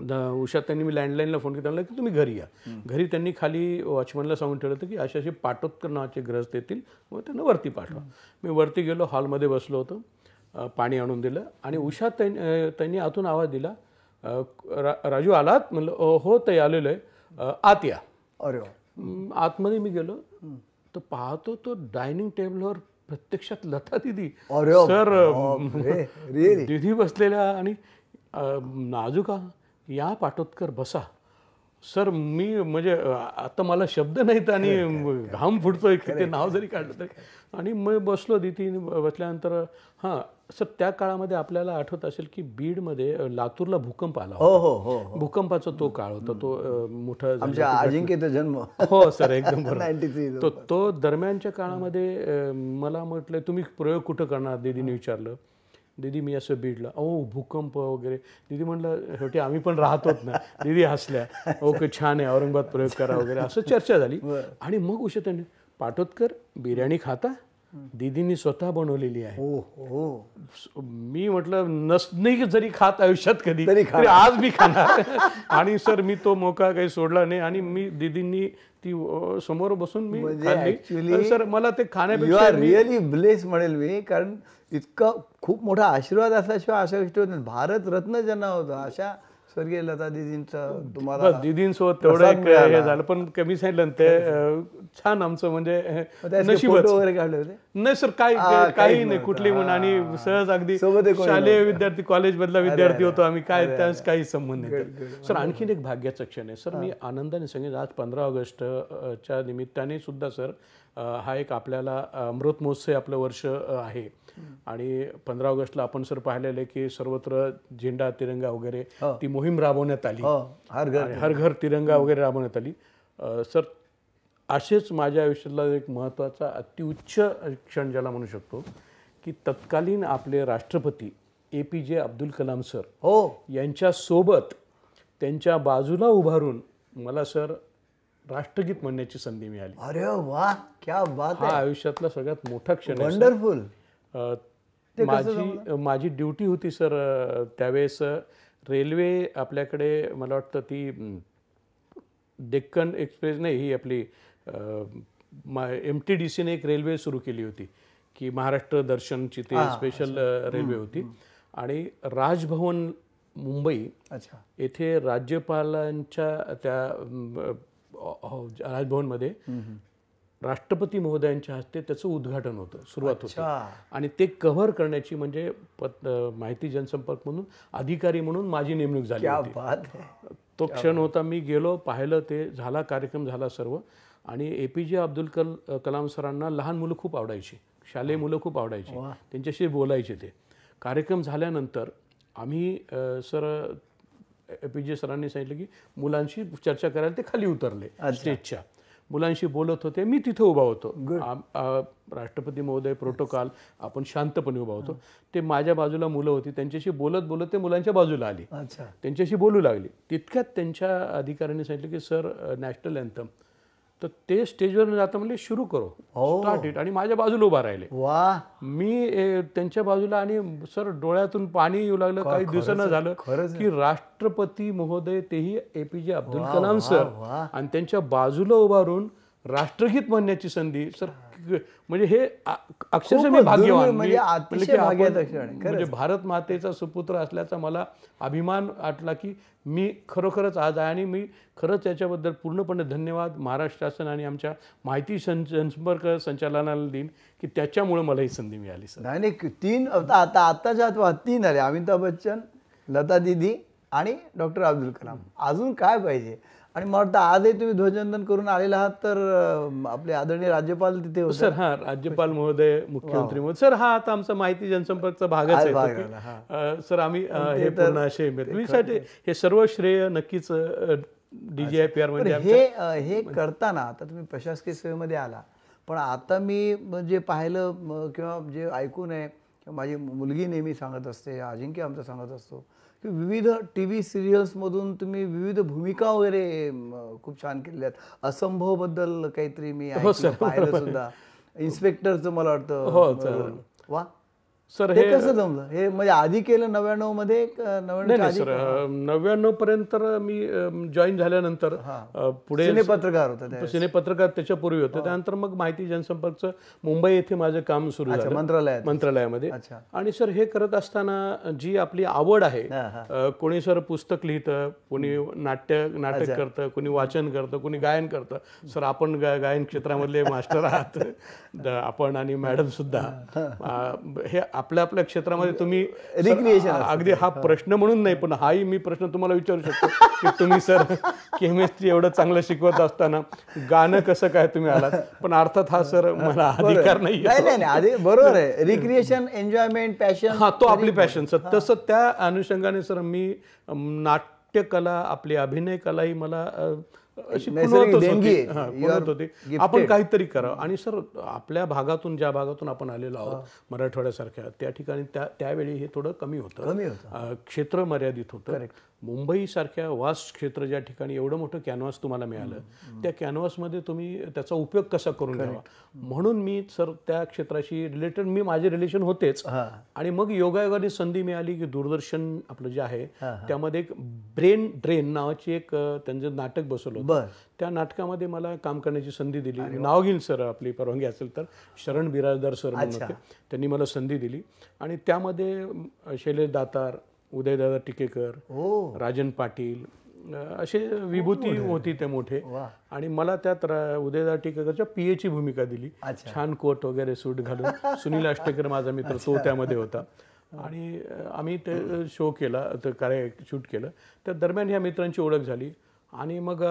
B: द- उषा त्यांनी मी लँडलाईनला फोन केला. की तुम्ही घरी या. घरी त्यांनी खाली वॉचमॅनला सांगून ठेवलं होतं की असे असे पाटोत्कर नावाचे ग्रस्त येतील. मग त्यांना वरती पाठवा. मी वरती गेलो हॉलमध्ये बसलो होतो. पाणी आणून दिलं. आणि उषा त्यांनी आतून आवाज दिला रा- राजू आलात? म्हणलं "अ, हो ताई आलेलो आहे आत या.
A: अरे
B: आतमध्ये मी गेलो. तर पाहतो तो डायनिंग टेबलवर प्रत्यक्षात लता दिदी. सर? दिदी बसलेल्या आणि नाजूका या पाटोत्कर बसा. सर मी म्हणजे आता मला शब्द नाहीत आणि घाम फुटतोय की ते नाव जरी काढलं तरी. आणि मग बसलो दिदी बसल्यानंतर हां सर त्या काळामध्ये आपल्याला आठवत असेल की बीडमध्ये लातूरला भूकंप आला.
A: हो हो हो हो.
B: भूकंपाचा तो काळ होता. तो मोठा
A: जन्म.
B: हो सर एकदम बरोबर.
A: 93
B: तो तो दरम्यानच्या काळामध्ये मला म्हटलं तुम्ही प्रयोग कुठं करणार? दीदीने विचारलं. दीदी मी असं बीडला. अहो भूकंप वगैरे. दीदी म्हणलं शेवटी आम्ही पण राहतोच ना. दीदी हसल्या. ओके छान आहे. औरंगाबाद प्रयोग करा वगैरे. असं चर्चा झाली. आणि मग उषा त्यांनी पाठोत्कर बिर्याणी खाता? दीदींनी स्वतः बनवलेली आहे.
A: हो हो.
B: मी म्हटलं नसणे जरी खात आयुष्यात कधी
A: तरी
B: आज मी खाणार. आणि सर मी तो मोका काही सोडला नाही आणि मी दिदींनी ती समोर बसून मी
A: म्हणजे
B: सर मला ते खाण्यापेक्षा
A: रिअली ब्लेस म्हणेल मी कारण इतका खूप मोठा आशीर्वाद असल्याशिवाय अशा गोष्टी होत भारत रत्न ज्यांना होतं अशा स्वर्गीय लता दिदींचा तुम्हाला
B: दीदींसोबत तेवढं एक. हे झालं पण कमी सांगितलं ना ते छान आमचं म्हणजे
A: फोटो वगैरे काढले होते?
B: नाही सर काही काही नाही. कुठली म्हणून आणि सहज अगदी शालेय विद्यार्थी कॉलेज मधला विद्यार्थी होतो आम्ही काय त्यास काही संबंध नाही. सर आणखीन एक भाग्याचा क्षण आहे. सर मी आनंदाने सांगेन आज पंधरा ऑगस्ट च्या निमित्ताने सुद्धा सर हा एक आपल्याला अमृत महोत्सव आपलं वर्ष आहे. आणि पंधरा ऑगस्टला आपण सर पाहिलेलं की सर्वत्र झेंडा तिरंगा वगैरे ती मोहीम राबवण्यात आली.
A: हो हर घर
B: हर घर तिरंगा वगैरे राबवण्यात आली. सर असेच माझ्या आयुष्यातला एक महत्त्वाचा अतिउच्च क्षण ज्याला म्हणू शकतो की तत्कालीन आपले राष्ट्रपती ए पी जे अब्दुल कलाम सर
A: हो.
B: यांच्यासोबत त्यांच्या बाजूला उभारून मला सर राष्ट्रगीत म्हणण्याची संधी मिळाली.
A: अरे वा क्या बात
B: हा आयुष्यातला सगळ्यात मोठा क्षण
A: वंडरफुल
B: माझी माझी ड्युटी होती सर त्यावेळेस रेल्वे आपल्याकडे मला वाटतं ती डेक्कन एक्सप्रेस नाही ही आपली एम टी डी सीने एक रेल्वे सुरू केली होती की महाराष्ट्र दर्शनची ते स्पेशल रेल्वे होती. आणि राजभवन मुंबई
A: अच्छा.
B: येथे राज्यपालांच्या त्या राजभवनमध्ये राष्ट्रपती महोदयांच्या हस्ते त्याचं उद्घाटन होतं सुरुवात होती. आणि ते कव्हर करण्याची म्हणजे पत माहिती जनसंपर्क म्हणून अधिकारी म्हणून माझी नेमणूक झाली होती. तो क्षण होता मी गेलो पाहिलं ते झाला कार्यक्रम झाला सर्व. आणि ए पी जे अब्दुल कल कलाम सरांना लहान मुलं खूप आवडायची. शालेय मुलं खूप आवडायची. त्यांच्याशी बोलायचे ते. कार्यक्रम झाल्यानंतर आम्ही सर ए पी जे सरांनी सांगितलं की मुलांशी चर्चा करायला ते खाली उतरले स्टेजच्या. मुलांशी बोलत होते. मी तिथे उभा होतो. राष्ट्रपती महोदय प्रोटोकॉल आपण शांतपणे उभा होतो. ते माझ्या बाजूला मुलं होती. त्यांच्याशी बोलत बोलत ते मुलांच्या बाजूला आली.
A: अच्छा.
B: त्यांच्याशी बोलू लागली. तितक्यात त्यांच्या अधिकाऱ्यांनी सांगितलं की सर नॅशनल अँथम. तर ते स्टेजवर जाता म्हणले सुरू करो. स्टार्ट इट आणि माझ्या बाजूला उभा राहिले.
A: वा
B: मी ए, त्यांच्या बाजूला आणि सर डोळ्यातून पाणी येऊ लागलं. काही दिवसानं झालं की राष्ट्रपती महोदय तेही एपीजे अब्दुल कलाम सर. आणि त्यांच्या बाजूला उभारून राष्ट्रगीत म्हणण्याची संधी. सर म्हणजे हे अक्षरशः मी भाग्यवान.
A: म्हणजे
B: म्हणजे
A: अतिशय
B: की आपण-
A: भाग्याचं क्षण आहे.
B: म्हणजे भारत मातेचा सुपुत्र असल्याचा मला अभिमान वाटला की मी खरोखरच आज आहे आणि मी खरंच याच्याबद्दल पूर्णपणे धन्यवाद महाराष्ट्र शासन आणि आमच्या माहिती सं जनसंपर्क संचालनाला देईन की त्याच्यामुळे मला ही संधी मिळाली सर.
A: नाही नाही तीन आता आता आत्ताच्या आत तीन आले अमिताभ बच्चन लता दिदी आणि डॉक्टर अब्दुल कलाम. अजून काय पाहिजे? आणि मला वाटतं आजही तुम्ही ध्वजवंदन करून आलेला आहात तर आपले आदरणीय राज्यपाल तिथे होते.
B: सर हा राज्यपाल महोदय मुख्यमंत्री महोदय. सर हा आता आमचा माहिती जनसंपर्कचा भागच आहे सर आम्ही हे पूर्ण असे हे सर्व श्रेय नक्कीच डीजीआय पी आर
A: पण
B: म्हणजे
A: हे हे करताना आता तुम्ही प्रशासकीय सेवेमध्ये आला पण आता मी जे पाहिलं किंवा जे ऐकून आहे माझी मुलगी नेहमी सांगत असते अजिंक्य आमचा सांगत असतो की विविध टी व्ही सिरियल्समधून तुम्ही विविध भूमिका वगैरे खूप छान केलेल्या आहेत असंभवबद्दल काहीतरी मी पाहिलं सुद्धा. इन्स्पेक्टरचं मला वाटतं
B: हो.
A: वा.
B: सर
A: हे कसं जमलं? हे म्हणजे आधी केलं
B: नव्याण्णवमध्ये
A: नव्याण्णव
B: नव्याण्णव पर्यंत मी जॉईन झाल्यानंतर पुढे
A: पत्रकार होता त्या
B: सिने पत्रकार त्याच्यापूर्वी होते. त्यानंतर मग माहिती जनसंपर्कचं मुंबई येथे माझं काम सुरू झालं.
A: मंत्रालयात.
B: मंत्रालयामध्ये. आणि सर हे करत असताना जी आपली आवड आहे कोणी सर पुस्तक लिहितं कोणी नाट्य नाटक करतं कोणी वाचन करतं कोणी गायन करतं. सर आपण गायन क्षेत्रामधले मास्टर आहात. आपण आणि मॅडम सुद्धा. हे आपल्या आपल्या क्षेत्रामध्ये तुम्ही अ- अगदी हा प्रश्न म्हणून नाही पण हाही मी प्रश्न तुम्हाला विचारू शकतो की तुम्ही सर केमिस्ट्री एवढं चांगलं शिकवत असताना गाणं कसं काय तुम्ही आलात? पण अर्थात हा सर मला अधिकार नाही
A: नाही नाही नाही आधी बरोबर आहे. रिक्रिएशन एन्जॉयमेंट पॅशन
B: हा तो आपली पॅशन सर तसं त्या अनुषंगाने सर मी नाट्यकला आपली अभिनय कला ही मला अशी होती. आपण काहीतरी करावं. आणि सर आपल्या भागातून ज्या भागातून आपण आलेलो आहोत मराठवाड्यासारख्या त्या ठिकाणी त्या त्यावेळी हे थोडं कमी होतं.
A: कमी होतं.
B: क्षेत्र मर्यादित होतं. मुंबई सारख्या वास्ट क्षेत्र ज्या ठिकाणी एवढं मोठं कॅनव्हास तुम्हाला मिळालं त्या कॅनव्हासमध्ये तुम्ही त्याचा उपयोग कसा करून घ्यावा? म्हणून मी सर त्या क्षेत्राशी रिलेटेड मी माझे रिलेशन होतेच.
A: हा.
B: आणि मग योगायोगाने संधी मिळाली की दूरदर्शन आपलं जे आहे त्यामध्ये एक ब्रेन ड्रेन नावाची एक त्यांचं नाटक बसवलं त्या नाटकामध्ये मला काम करण्याची संधी दिली. नाव घेईल सर आपली परवानगी असेल तर. शरण बिराजदार सर म्हणून त्यांनी मला संधी दिली. आणि त्यामध्ये शैलेश दातार उदयदादा टिकेकर
A: हो.
B: राजन पाटील असे विभूती होती ते मोठे. आणि मला त्यात उदयदादा टिकेकरच्या पीएची भूमिका दिली. छान कोट वगैरे सूट घालून. सुनील अष्टेकर माझा मित्र तो त्यामध्ये होता. आणि आम्ही ते शो केला ते कार्य शूट केलं. त्या दरम्यान ह्या मित्रांची ओळख झाली. आणि मग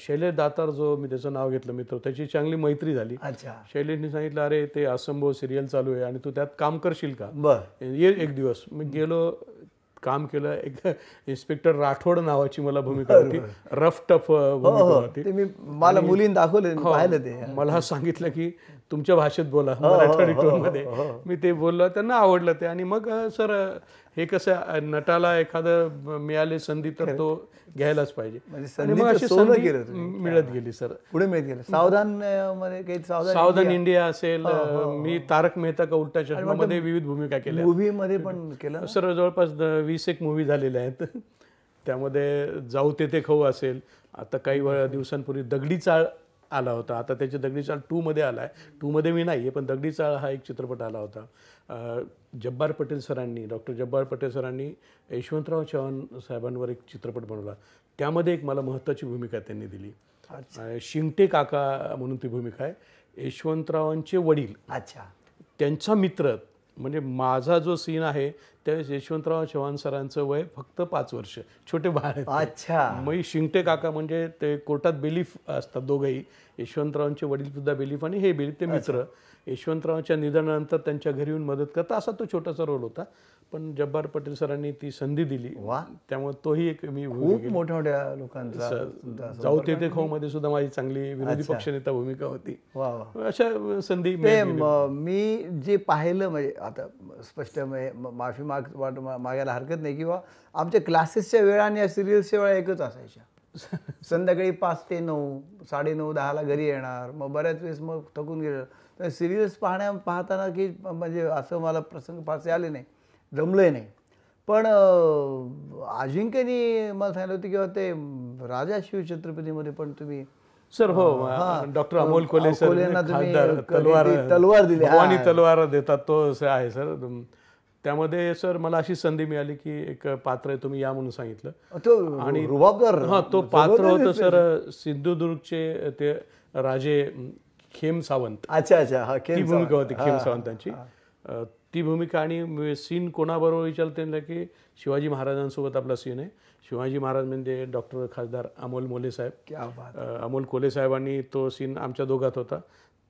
B: शैलेश दातार जो मी त्याचं नाव घेतलं मित्र त्याची चांगली मैत्री झाली.
A: अच्छा.
B: शैलेशने सांगितलं अरे ते असंभव सिरियल चालू आहे आणि तू त्यात काम करशील का?
A: बर.
B: ये एक दिवस. मी गेलो काम केलं. एक इन्स्पेक्टर राठोड नावाची मला भूमिका होती. रफ टफ भूमिका होती.
A: मी मला मुलींनी दाखवले पाहिलं ते.
B: मला सांगितलं की तुमच्या भाषेत बोला मराठी टोनमध्ये मी ते बोललो त्यांना आवडलं ते. आणि मग सर हे कसं नटाला एखादं मिळाले संधी तर तो घ्यायलाच पाहिजे.
A: म्हणजे
B: संधी. मिळत गेली सर.
A: पुढे मिळत गेलं. सावधानमध्ये काही सावधान
B: इंडिया. असेल अ, मी तारक मेहता का उलटा चष्मामध्ये विविध भूमिका केल्या.
A: मूवी मध्ये पण केलं?
B: सर जवळपास वीस एक मूवी झालेल्या आहेत. त्यामध्ये जाऊ तेथे खाऊ असेल. आता काही दिवसांपूर्वी दगडी चाळ आला होता. आता त्याची दगडी चाळ टूमध्ये आला आहे टूमध्ये मी नाही आहे पण दगडी चाळ हा एक चित्रपट आला होता. जब्बार पटेल सरांनी डॉक्टर जब्बार पटेल सरांनी यशवंतराव चव्हाण साहेबांवर एक चित्रपट बनवला. त्यामध्ये एक मला महत्त्वाची भूमिका त्यांनी दिली. शिंगटे काका म्हणून ती भूमिका आहे. यशवंतरावांचे वडील
A: अच्छा.
B: त्यांचा मित्र म्हणजे माझा जो सीन आहे त्यावेळेस यशवंतराव चव्हाण सरांचं वय फक्त पाच वर्ष. छोटे बाळ
A: अच्छा.
B: मग शिंगटे काका म्हणजे ते कोर्टात बेलीफ असतात दोघंही. यशवंतरावांचे वडील सुद्धा बेलीफ आणि हे बेलीफ ते मित्र. यशवंतरावांच्या निधनानंतर त्यांच्या घरी येऊन मदत करता. असा तो छोटासा रोल होता. पण जब्बार पटेल सरांनी ती संधी दिली.
A: वा.
B: त्यामुळे तोही एक मी
A: खूप मोठ्या मोठ्या लोकांचा
B: जाऊ तेथे खाऊ मध्ये सुद्धा माझी चांगली विरोधी पक्षनेता भूमिका होती.
A: वा वा.
B: अशा संधी
A: ते म- जे पाहिलं म्हणजे आता स्पष्ट माफी माग वाट- मागायला हरकत नाही. किंवा आमच्या क्लासेसच्या वेळा आणि या सिरियल्सच्या वेळा एकच असायच्या. संध्याकाळी पाच ते नऊ साडे नऊ दहाला घरी येणार. मग बऱ्याच वेळेस मग थकून गेलं तर सिरियल्स पाहण्या पाहताना की म्हणजे असं मला प्रसंग फारसे आले नाही. जमलंय नाही. पण अजिंक्यनी मला सांगितलं होतं किंवा ते राजा शिवछत्रपतीमध्ये पण तुम्ही
B: सर हो डॉक्टर अमोल कोले सर तलवार
A: तलवार दिली,
B: तलवार देतात तो असं आहे सर. त्यामध्ये सर मला अशी संधी मिळाली की एक पात्र आहे तुम्ही या म्हणून सांगितलं. आणि-
A: रुबाबदार
B: हा तो पात्र होतं सर सिंधुदुर्गचे ते राजे खेम सावंत.
A: अच्छा अच्छा हा
B: ती भूमिका होती खेम सावंतांची. ती भूमिका आणि सीन कोणाबरोबर विचारते ना की शिवाजी महाराजांसोबत आपला सीन आहे. शिवाजी महाराज म्हणजे डॉक्टर खासदार अमोल मोले साहेब. अमोल कोले साहेबांनी तो सीन आमच्या दोघात होता.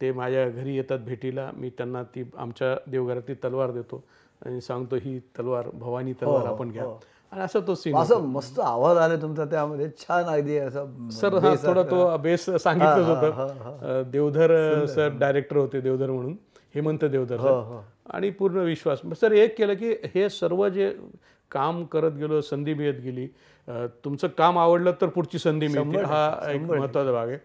B: ते माझ्या घरी येतात भेटीला. मी त्यांना ती आमच्या देवघरातली तलवार देतो. आणि सांगतो ही तलवार भवानी तलवार आपण घ्या. आणि असा तो सीन
A: असं मस्त आवाज आला तुमचा त्यामध्ये. छान अगदी असं
B: सर हा थोडा तो बेस सांगितलंच होतं. देवधर सर डायरेक्टर होते देवधर म्हणून. हेमंत देवधर सर. आणि पूर्ण विश्वास. सर एक केलं की हे सर्व जे काम करत गेलो संधी मिळत गेली तुमचं काम आवडलं तर पुढची संधी मिळते. हा एक महत्त्वाचा भाग आहे.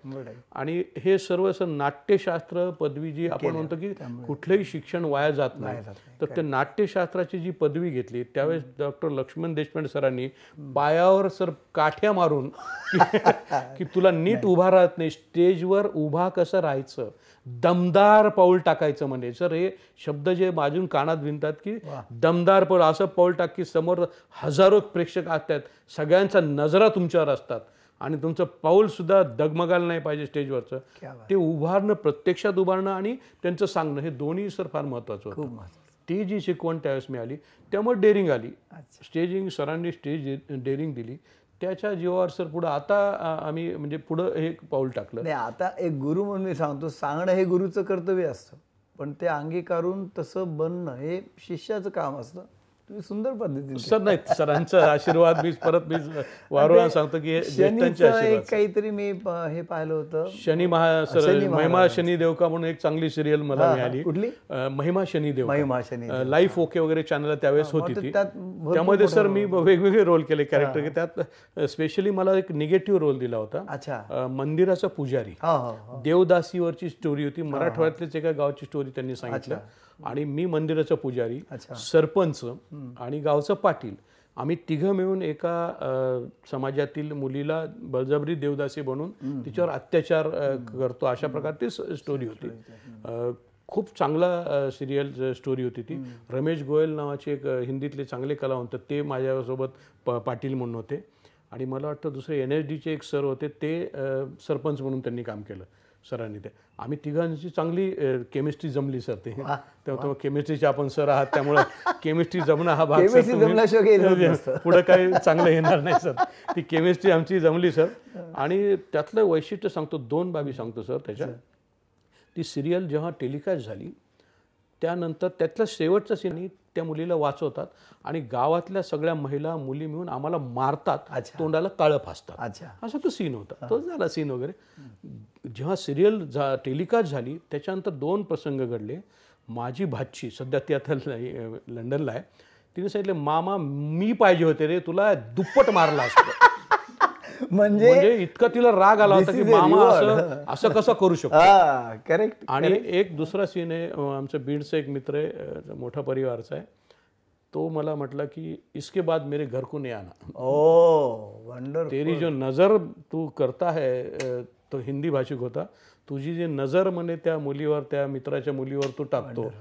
B: आणि हे सर्व असं नाट्यशास्त्र पदवी जी आपण म्हणतो की कुठलंही शिक्षण वाया जात नाही. तर ते नाट्यशास्त्राची जी पदवी घेतली त्यावेळेस डॉक्टर लक्ष्मण देशपांडे सरांनी पायावर सर काठ्या मारून की- तुला नीट उभा राहत नाही. स्टेजवर उभा कसं राहायचं? दमदार पाऊल टाकायचं म्हणजे सर हे शब्द जे बाजून कानात विणतात की दमदार पाऊल असं पाऊल टाक की समोर हजारो प्रेक्षक असतात. सगळ्यांच्या नजरा तुमच्यावर असतात. आणि तुमचं पाऊल सुद्धा डगमगायला नाही पाहिजे स्टेजवरचं. ते उभारणं प्रत्यक्षात उभारणं आणि त्यांचं सांगणं हे दोन्ही सर फार महत्वाचं होतं. ती जी शिकवण त्यावेळेस मिळाली त्यामुळे डेअरिंग आली. स्टेजिंग सरांनी स्टेज डेअरिंग दिली. त्याच्या जीवावर सर पुढं आता आम्ही म्हणजे पुढं हे पाऊल टाकलं.
A: नाही आता एक गुरु म्हणून मी सांगतो सांगणं हे गुरुचं कर्तव्य असतं. पण ते अंगीकारून तसं बनणं हे शिष्याचं काम असतं. तुम्ही सुंदर पद्धतीने.
B: सर नाही सरांचा आशीर्वाद मी परत मी वारंवार सांगतो की आशीर्वाद
A: काहीतरी मी हे पाहिलं होतं.
B: शनी महा सर
A: शनी
B: महिमा शनी देवका म्हणून एक चांगली सिरियल मला मिळाली.
A: कुठली?
B: महिमा शनी देवका.
A: महिमा शनी
B: लाईफ ओके वगैरे चॅनल त्यावेळेस होती त्यामध्ये सर मी वेगवेगळे रोल केले कॅरेक्टर की. त्यात स्पेशली मला एक निगेटिव्ह रोल दिला होता.
A: अच्छा.
B: मंदिराचा पुजारी. देवदासीवरची स्टोरी होती. मराठवाड्यातलीच एका गावची स्टोरी त्यांनी सांगितलं. आणि मी मंदिराचा पुजारी सरपंच आणि गावचा पाटील. आम्ही तिघं मिळून एका समाजातील मुलीला बळजबरी देवदासी बनून तिच्यावर अत्याचार करतो. अशा प्रकारची स्टोरी होती. खूप चांगला सिरियल स्टोरी होती ती. रमेश गोयल नावाचे एक हिंदीतले चांगले कलावंत ते माझ्यासोबत प पाटील म्हणून होते. आणि मला वाटतं दुसरे एन एस डीचे एक सर होते ते सरपंच म्हणून त्यांनी काम केलं. सरांनी ते. आम्ही तिघांची चांगली केमिस्ट्री जमली सर ते. तेव्हा केमिस्ट्रीचे आपण सर आहात त्यामुळं केमिस्ट्री जमणं हा भाग. पुढं काही चांगलं येणार नाही सर. ती केमिस्ट्री आमची जमली सर. आणि त्यातलं वैशिष्ट्य सांगतो दोन बाबी सांगतो सर त्याच्या ती सिरियल जेव्हा टेलिकास्ट झाली त्यानंतर त्यातल्या शेवटच्या सीननी त्या मुलीला वाचवतात आणि गावातल्या सगळ्या महिला मुली मिळून आम्हाला मारतात. तोंडाला काळं फासतात. असा तो सीन होता. तो झाला सीन वगैरे. जेव्हा सिरियल झा टेलिकास्ट झाली त्याच्यानंतर दोन प्रसंग घडले. माझी भाची सध्या ती आता लंडनला आहे. तिने सांगितले मामा मी पाहिजे होते रे तुला दुप्पट मारला असतं.
A: म्हणजे
B: म्हणजे इतका तिला राग आला होता की मामा. असं असं कसं करू शकतो?
A: हा करेक्ट
B: आणि एक दुसरा सीन आहे आमचं बीडचा एक मित्र आहे मोठा परिवारचा आहे. तो मला म्हटला की इसके बाद मेरे घर को नहीं आना.
A: ओ वंडर
B: तेरी जो नजर तू करता है तो हिंदी भाषिक होता. तुझी जी नजर म्हणे त्या मुलीवर त्या मित्राच्या मुलीवर तू टाकतो.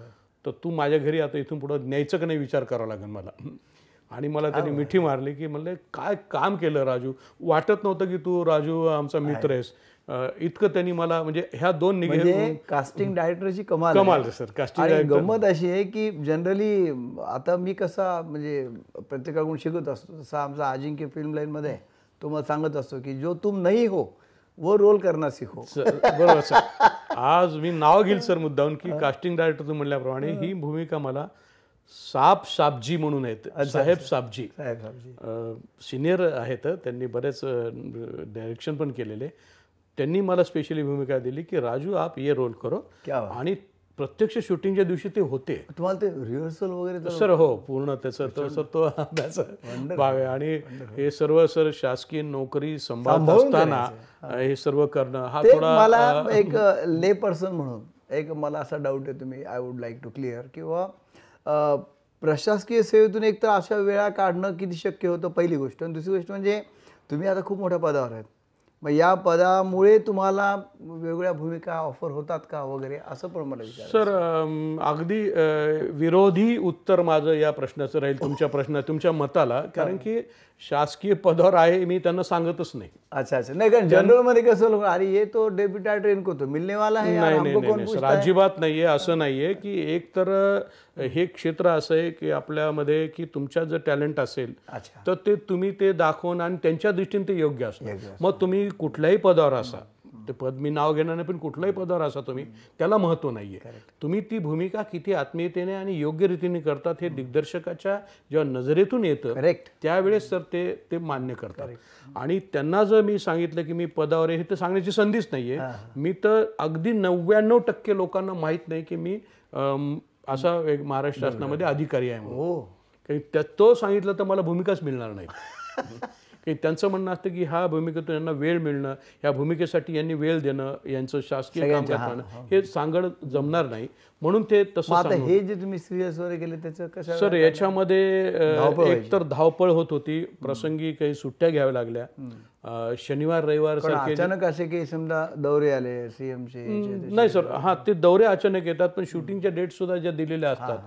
B: तर तू माझ्या घरी आता इथून पुढं न्यायचं का नाही विचार करावा लागेल मला? आणि मला त्यांनी मिठी मारली की म्हणले काय काम केलं राजू? वाटत नव्हतं की तू राजू आमचा मित्र आहेस इतकं त्यांनी मला म्हणजे ह्या दोन
A: म्हणजे कास्टिंग डायरेक्टरची कमाल.
B: कमाल सर कास्टिंग
A: गंमत अशी आहे की जनरली आता मी कसा म्हणजे प्रत्येकाकडून शिकत असतो जसा आमचा अजिंक्य फिल्म लाईनमध्ये तो मला सांगत असतो की जो तुम नाही हो वो रोल सीखो.
B: सर, बरोबर सर आज मी नाव घेईल सर मुद्दाहून की कास्टिंग डायरेक्टर म्हणल्याप्रमाणे ही भूमिका मला साप साबजी म्हणून आहेत. साहेब साबजी
A: साहेब
B: सिनियर आहेत त्यांनी बरेच डायरेक्शन पण केलेले. त्यांनी मला स्पेशली भूमिका दिली की राजू आप ये रोल करो. आणि प्रत्यक्ष शूटिंगच्या दिवशी ते होते.
A: तुम्हाला ते रिहर्सल वगैरे
B: सर हो पूर्ण त्याचं तसं तो अभ्यास भाग आहे. आणि हे सर्व सर शासकीय नोकरी सांभाळत असताना हे. सर्व करणं हा
A: ते
B: थोडा
A: मला एक ले पर्सन म्हणून एक मला असा डाऊट आहे तुम्ही I would like to clear किंवा प्रशासकीय सेवेतून एक तर अशा वेळा काढणं किती शक्य होतं पहिली गोष्ट. आणि दुसरी गोष्ट म्हणजे तुम्ही आता खूप मोठ्या पदावर आहेत. मग या पदामुळे तुम्हाला वेगवेगळ्या भूमिका ऑफर होतात का वगैरे असं पण मला विचार
B: सर अगदी विरोधी उत्तर माझं या प्रश्नाचं राहील तुमच्या प्रश्न तुमच्या मताला. कारण की शासकीय पदावर आहे मी त्यांना सांगतच नाही.
A: अच्छा अच्छा. नाही कारण जनरलमध्ये कसं लोक अरे ये तो डेब्युटा ट्रेन को तो? मिलने वाला है यार,
B: नाही
A: हमको
B: नाही
A: कौन
B: नाही. सर
A: पूछता है?
B: अजिबात नाहीये असं नाहीये की एक तर हे क्षेत्र असं आहे की आपल्यामध्ये की तुमच्या जर टॅलेंट असेल
A: अच्छा.
B: तर ते तुम्ही ते दाखवून आणि त्यांच्या दृष्टीने ते योग्य असतं. मग तुम्ही कुठल्याही पदावर असा. ते पद मी नाव घेणार नाही पण कुठल्याही पदावर असा तुम्ही त्याला महत्त्व नाहीये. तुम्ही ती भूमिका किती आत्मीयतेने आणि योग्य रीतीने करतात हे दिग्दर्शकाच्या जेव्हा नजरेतून येतं
A: करेक्ट
B: त्यावेळेस तर ते ते मान्य करतात. आणि त्यांना जर मी सांगितलं की मी पदावर आहे हे तर सांगण्याची संधीच नाहीये. मी तर अगदी नव्याण्णव टक्के लोकांना माहीत नाही की मी असा एक महाराष्ट्र शासनामध्ये अधिकारी आहे म्हणून.
A: हो.
B: तो सांगितलं तर मला भूमिकाच मिळणार नाही की त्यांचं म्हणणं असतं की ह्या भूमिकेतून यांना वेळ मिळणं ह्या भूमिकेसाठी यांनी वेळ देणं यांचं शासकीय
A: सगळ्यांचं,
B: कामकाज
A: हा,
B: करणं हे. सांगणं जमणार नाही. म्हणून ते तसं
A: हे जे तुम्ही सिरियल्स वगैरे केले त्याचं कसं
B: सर याच्यामध्ये अ,
A: धावपळ
B: एक तर धावपळ होत होती. प्रसंगी काही सुट्ट्या घ्याव्या लागल्या. शनिवार रविवार
A: अचानक असे की समजा दौरे आले सीएमचे
B: नाही सर. हा ते दौरे अचानक येतात पण शूटिंगच्या डेट सुद्धा ज्या दिलेल्या असतात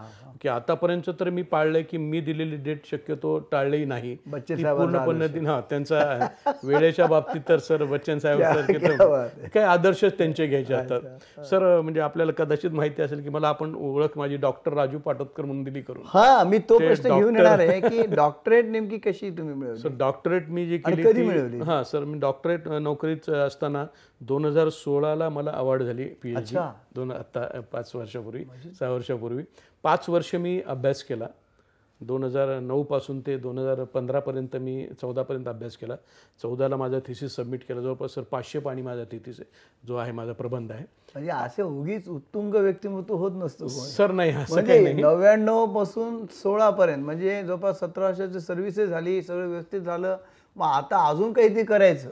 B: की आतापर्यंत तर मी पाळलंय की मी दिलेली डेट शक्यतो टाळली नाही.
A: बच्चे
B: ती
A: साहेबांचा
B: पूर्ण पद्धतीने हा त्यांचा वेळेच्या बाबतीत तर सर बच्चन साहेब
A: क्या
B: आदर्शच त्यांचे घ्यायचे असतात. सर म्हणजे आपल्याला कदाचित माहिती असेल की मला आपण ओळख माझी डॉक्टर राजू पाटोदकर म्हणून दिली करून.
A: हा मी तो प्रश्न घेऊन येणार आहे की डॉक्टरेट नेमकी कशी तुम्ही मिळवली?
B: सर डॉक्टरेट मी जी केली
A: मिळवली?
B: हा सर मी डॉक्टरेट नोकरीत असताना दोन हजार सोळाला मला अवॉर्ड झाली पी एच डी. दोन आता पाच वर्षापूर्वी सहा वर्षापूर्वी. पाच वर्ष मी अभ्यास केला. दोन हजार नऊ पासून ते दोन हजार पंधरापर्यंत मी चौदापर्यंत अभ्यास केला. चौदाला माझा थिसिस सबमिट केला. जवळपास सर पाचशे पाणी माझा थिसिस आहे जो आहे माझा प्रबंध आहे.
A: म्हणजे असे उगीच उत्तुंग व्यक्तिमत्व होत नसतो.
B: सर नाही काही
A: म्हणजे नव्याण्णवपासून सोळा पर्यंत म्हणजे जवळपास सतरा वर्षाची सर्व्हिसेस झाली सगळं व्यवस्थित झालं. मग आता अजून काहीतरी करायचं.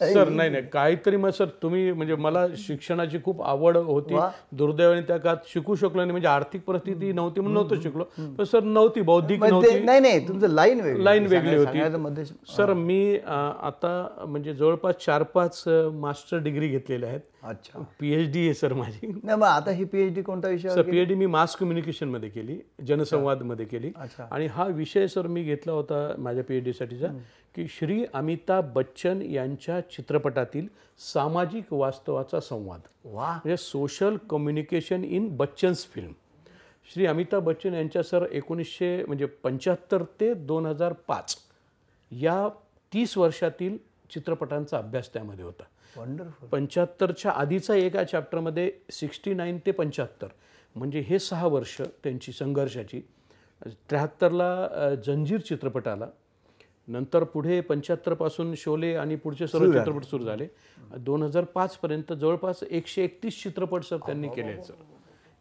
B: सर नाही नाही. काहीतरी मग सर तुम्ही म्हणजे मला शिक्षणाची खूप आवड होती. दुर्दैवाने त्या काळात शिकू शकलो नाही. म्हणजे आर्थिक परिस्थिती नव्हती म्हणून नव्हतं शिकलो. पण सर नव्हती बौद्धिक नव्हती.
A: नाही नाही तुमचं लाईन वेगळी.
B: लाईन. वेगळी होती. सर मी आता म्हणजे जवळपास चार पाच मास्टर डिग्री घेतलेल्या आहेत.
A: अच्छा.
B: पीएच डी आहे सर माझी.
A: नाही मग आता ही पीएचडी कोणता विषय
B: सर पीएचडी मी मास कम्युनिकेशनमध्ये केली जनसंवादमध्ये केली.
A: अच्छा.
B: आणि हा विषय सर मी घेतला होता माझ्या पीएचडी साठीचा की श्री अमिताभ बच्चन यांच्या चित्रपटातील सामाजिक वास्तवाचा संवाद.
A: वा.
B: म्हणजे social communication in Bachchan's film Shri Amitabh Bachchan यांच्या सर एकोणीसशे म्हणजे पंच्याहत्तर ते दोन हजार पाच या तीस वर्षातील चित्रपटांचा अभ्यास त्यामध्ये होता.
A: वंडरफुल
B: पंच्याहत्तरच्या आधीचा एका चॅप्टरमध्ये सिक्स्टी नाईन ते पंच्याहत्तर. म्हणजे हे सहा वर्ष त्यांची संघर्षाची. त्र्याहत्तरला जंजीर चित्रपट आला. नंतर पुढे पंच्याहत्तरपासून शोले आणि पुढचे सर्व चित्रपट सुरू झाले. दोन हजार पाचपर्यंत जवळपास एकशे एकतीस चित्रपट सर त्यांनी केले सर.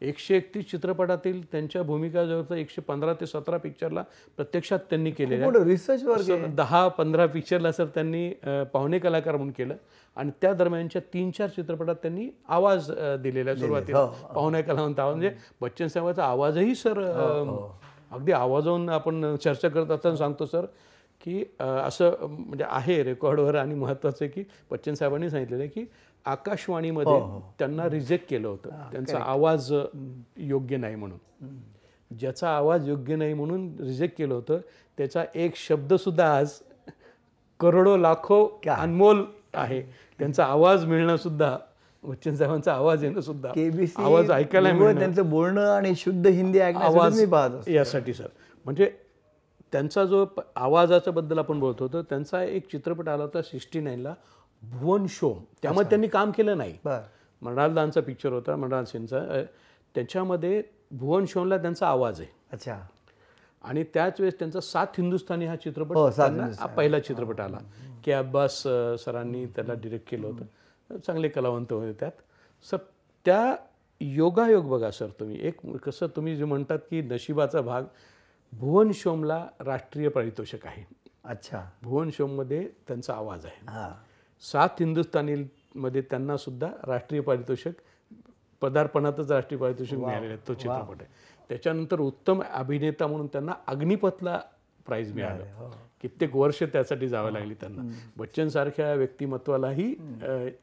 B: एकशे एकतीस चित्रपटातील त्यांच्या भूमिका जवळपास एकशे पंधरा ते सतरा पिक्चरला प्रत्यक्षात त्यांनी केलेल्या आहेत.
A: मोठं रिसर्च वर्क
B: सर, दहा पंधरा पिक्चरला सर त्यांनी पाहुणे कलाकार म्हणून केलं. आणि त्या दरम्यानच्या तीन चार चित्रपटात त्यांनी आवाज दिलेला सुरुवातीला. पाहुणे कलावंत आवाज. म्हणजे बच्चन साहेबांचा आवाजही सर अ, अगदी आवाजावरून आपण चर्चा करत असताना सांगतो सर की असं म्हणजे आहे रेकॉर्डवर आणि महत्त्वाचं आहे की बच्चन साहेबांनी सांगितलेलं आहे की आकाशवाणीमध्ये त्यांना रिजेक्ट केलं होतं. त्यांचा आवाज योग्य नाही म्हणून. ज्याचा आवाज योग्य नाही म्हणून रिजेक्ट केलं होतं त्याचा एक शब्द सुद्धा आज करोडो लाखो अनमोल आहे. त्यांचा आवाज मिळणं सुद्धा बच्चन साहेबांचा आवाज येणं सुद्धा आवाज ऐकायला मिळणं.
A: त्यांचं बोलणं आणि शुद्ध हिंदी
B: आवाज. यासाठी सर. म्हणजे त्यांचा जो आवाजाच्या बद्दल आपण बोलत होतो त्यांचा एक चित्रपट आला होता सिक्स्टी नाईनला. भुवन शोम त्यामध्ये त्यांनी काम केलं नाही.
A: बर.
B: मृणाल दानचा पिक्चर होता मृणाल सेनचा अ, त्याच्यामध्ये भुवन शोमला त्यांचा आवाज आहे.
A: अच्छा.
B: आणि त्याच वेळेस त्यांचा सात हिंदुस्थानी हा चित्रपट
A: हो,
B: त्यांना पहिला चित्रपट आला. की अब्बास सरांनी त्याला डिरेक्ट केलं होतं. चांगले कलावंत होते त्यात. सर त्या योगायोग बघा सर तुम्ही. एक कसं तुम्ही जे म्हणतात की नशिबाचा भाग भुवन शोमला राष्ट्रीय पारितोषिक आहे.
A: अच्छा.
B: भुवन शोममध्ये त्यांचा आवाज आहे.
A: हा.
B: सात हिंदुस्थानीमध्ये त्यांना सुद्धा राष्ट्रीय पारितोषिक पदार्पणातच राष्ट्रीय पारितोषिक मिळालेलं आहे तो चित्रपट आहे. त्याच्यानंतर उत्तम अभिनेता म्हणून त्यांना अग्निपथला प्राईज मिळालं. कित्येक वर्ष त्यासाठी जावं लागली त्यांना. बच्चन सारख्या व्यक्तिमत्वालाही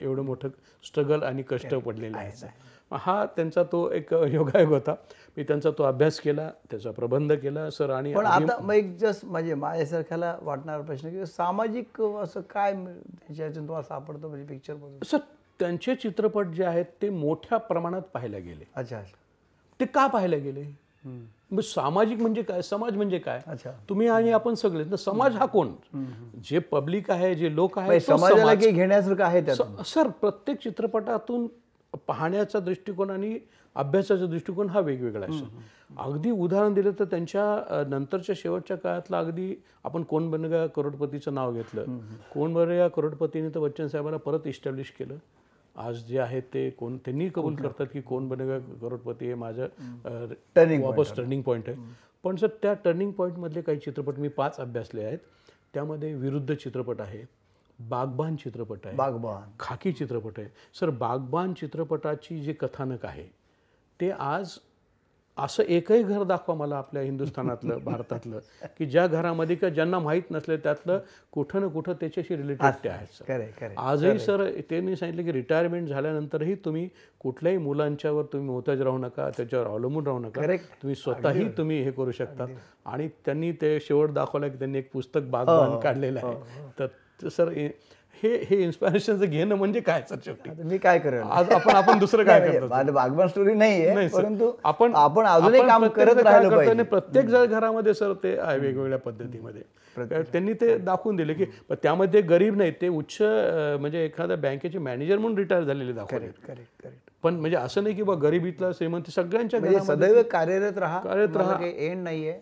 B: एवढं मोठं स्ट्रगल आणि कष्ट पडलेलं आहे हा त्यांचा तो एक योगायोग होता. मी त्यांचा तो अभ्यास केला त्याचा प्रबंध केला सर आणि
A: पण आता मग एक जस्ट म्हणजे माझ्यासारख्याला वाटणारा प्रश्न की सामाजिक असं काय त्याच्यातून तुम्हाला सापडतं म्हणजे पिक्चर मधून?
B: सर त्यांचे चित्रपट जे आहेत ते मोठ्या प्रमाणात पाहायला गेले.
A: अच्छा
B: ते का पाहायला गेले? मग सामाजिक म्हणजे काय? समाज म्हणजे काय?
A: अच्छा.
B: तुम्ही आणि आपण सगळे तर समाज हा कोण? जे पब्लिक आहे जे लोक आहेत
A: म्हणजे समाजाला घेण्यासारखं आहे
B: सर प्रत्येक चित्रपटातून पाहण्याचा दृष्टिकोन आणि अभ्यासाचा दृष्टिकोन हा वेगवेगळा आहे सर. अगदी उदाहरण दिलं तर त्यांच्या नंतरच्या शेवटच्या काळातला अगदी आपण कोण बनेगा करोडपतीचं नाव घेतलं. कोण बनेगा करोडपतीने तर बच्चन साहेबांना परत इस्टॅब्लिश केलं. आज जे आहे ते कोण त्यांनी कबूल करतात की कोण बनेगा करोडपती हे माझं
A: Turning
B: वापस टर्निंग पॉईंट आहे. पण सर त्या टर्निंग पॉईंटमधले काही चित्रपट मी पाच अभ्यासले आहेत. त्यामध्ये विरुद्ध चित्रपट आहे. बागबान चित्रपट आहे.
A: बागबान.
B: खाकी चित्रपट आहे. सर बागबान चित्रपटाची जे कथानक आहे ते आज असं एकही घर दाखवा मला आपल्या हिंदुस्थानातलं भारतातलं की ज्या घरामध्ये का ज्यांना माहीत नसले त्यातलं कुठं ना कुठं त्याच्याशी रिलेटेड ते आहेत सर. आजही सर त्यांनी सांगितलं की रिटायरमेंट झाल्यानंतरही तुम्ही कुठल्याही मुलांच्यावर तुम्ही मोहताज राहू नका त्याच्यावर अवलंबून राहू नका. तुम्ही स्वतःही तुम्ही हे करू शकता. आणि त्यांनी ते शेवट दाखवलं की त्यांनी एक पुस्तक बागबान काढलेलं आहे. तर सर हे हे इन्स्पिरेशनचं घेणं म्हणजे काय सर शेवटी?
A: मी काय करेल?
B: आज आपण आपण दुसरं काय
A: नाही,
B: करतो?
A: बागबान स्टोरी
B: नाही.
A: परंतु
B: आपण
A: आपण अजूनही काम करत राहिलो
B: प्रत्येक जण घरामध्ये सर ते आहे वेगवेगळ्या पद्धतीमध्ये. त्यांनी ते दाखवून दिले की त्यामध्ये गरीब नाहीत ते उच्च म्हणजे एखाद्या बँकेचे मॅनेजर म्हणून रिटायर झालेले दाखवले.
A: करेक्ट करेक्ट
B: पण म्हणजे असं नाही की बा गरीबीतला श्रीमंत सगळ्यांच्या
A: म्हणजे सदैव कार्यरत राहा.
B: कार्यरत राहा.
A: एंड नाहीये.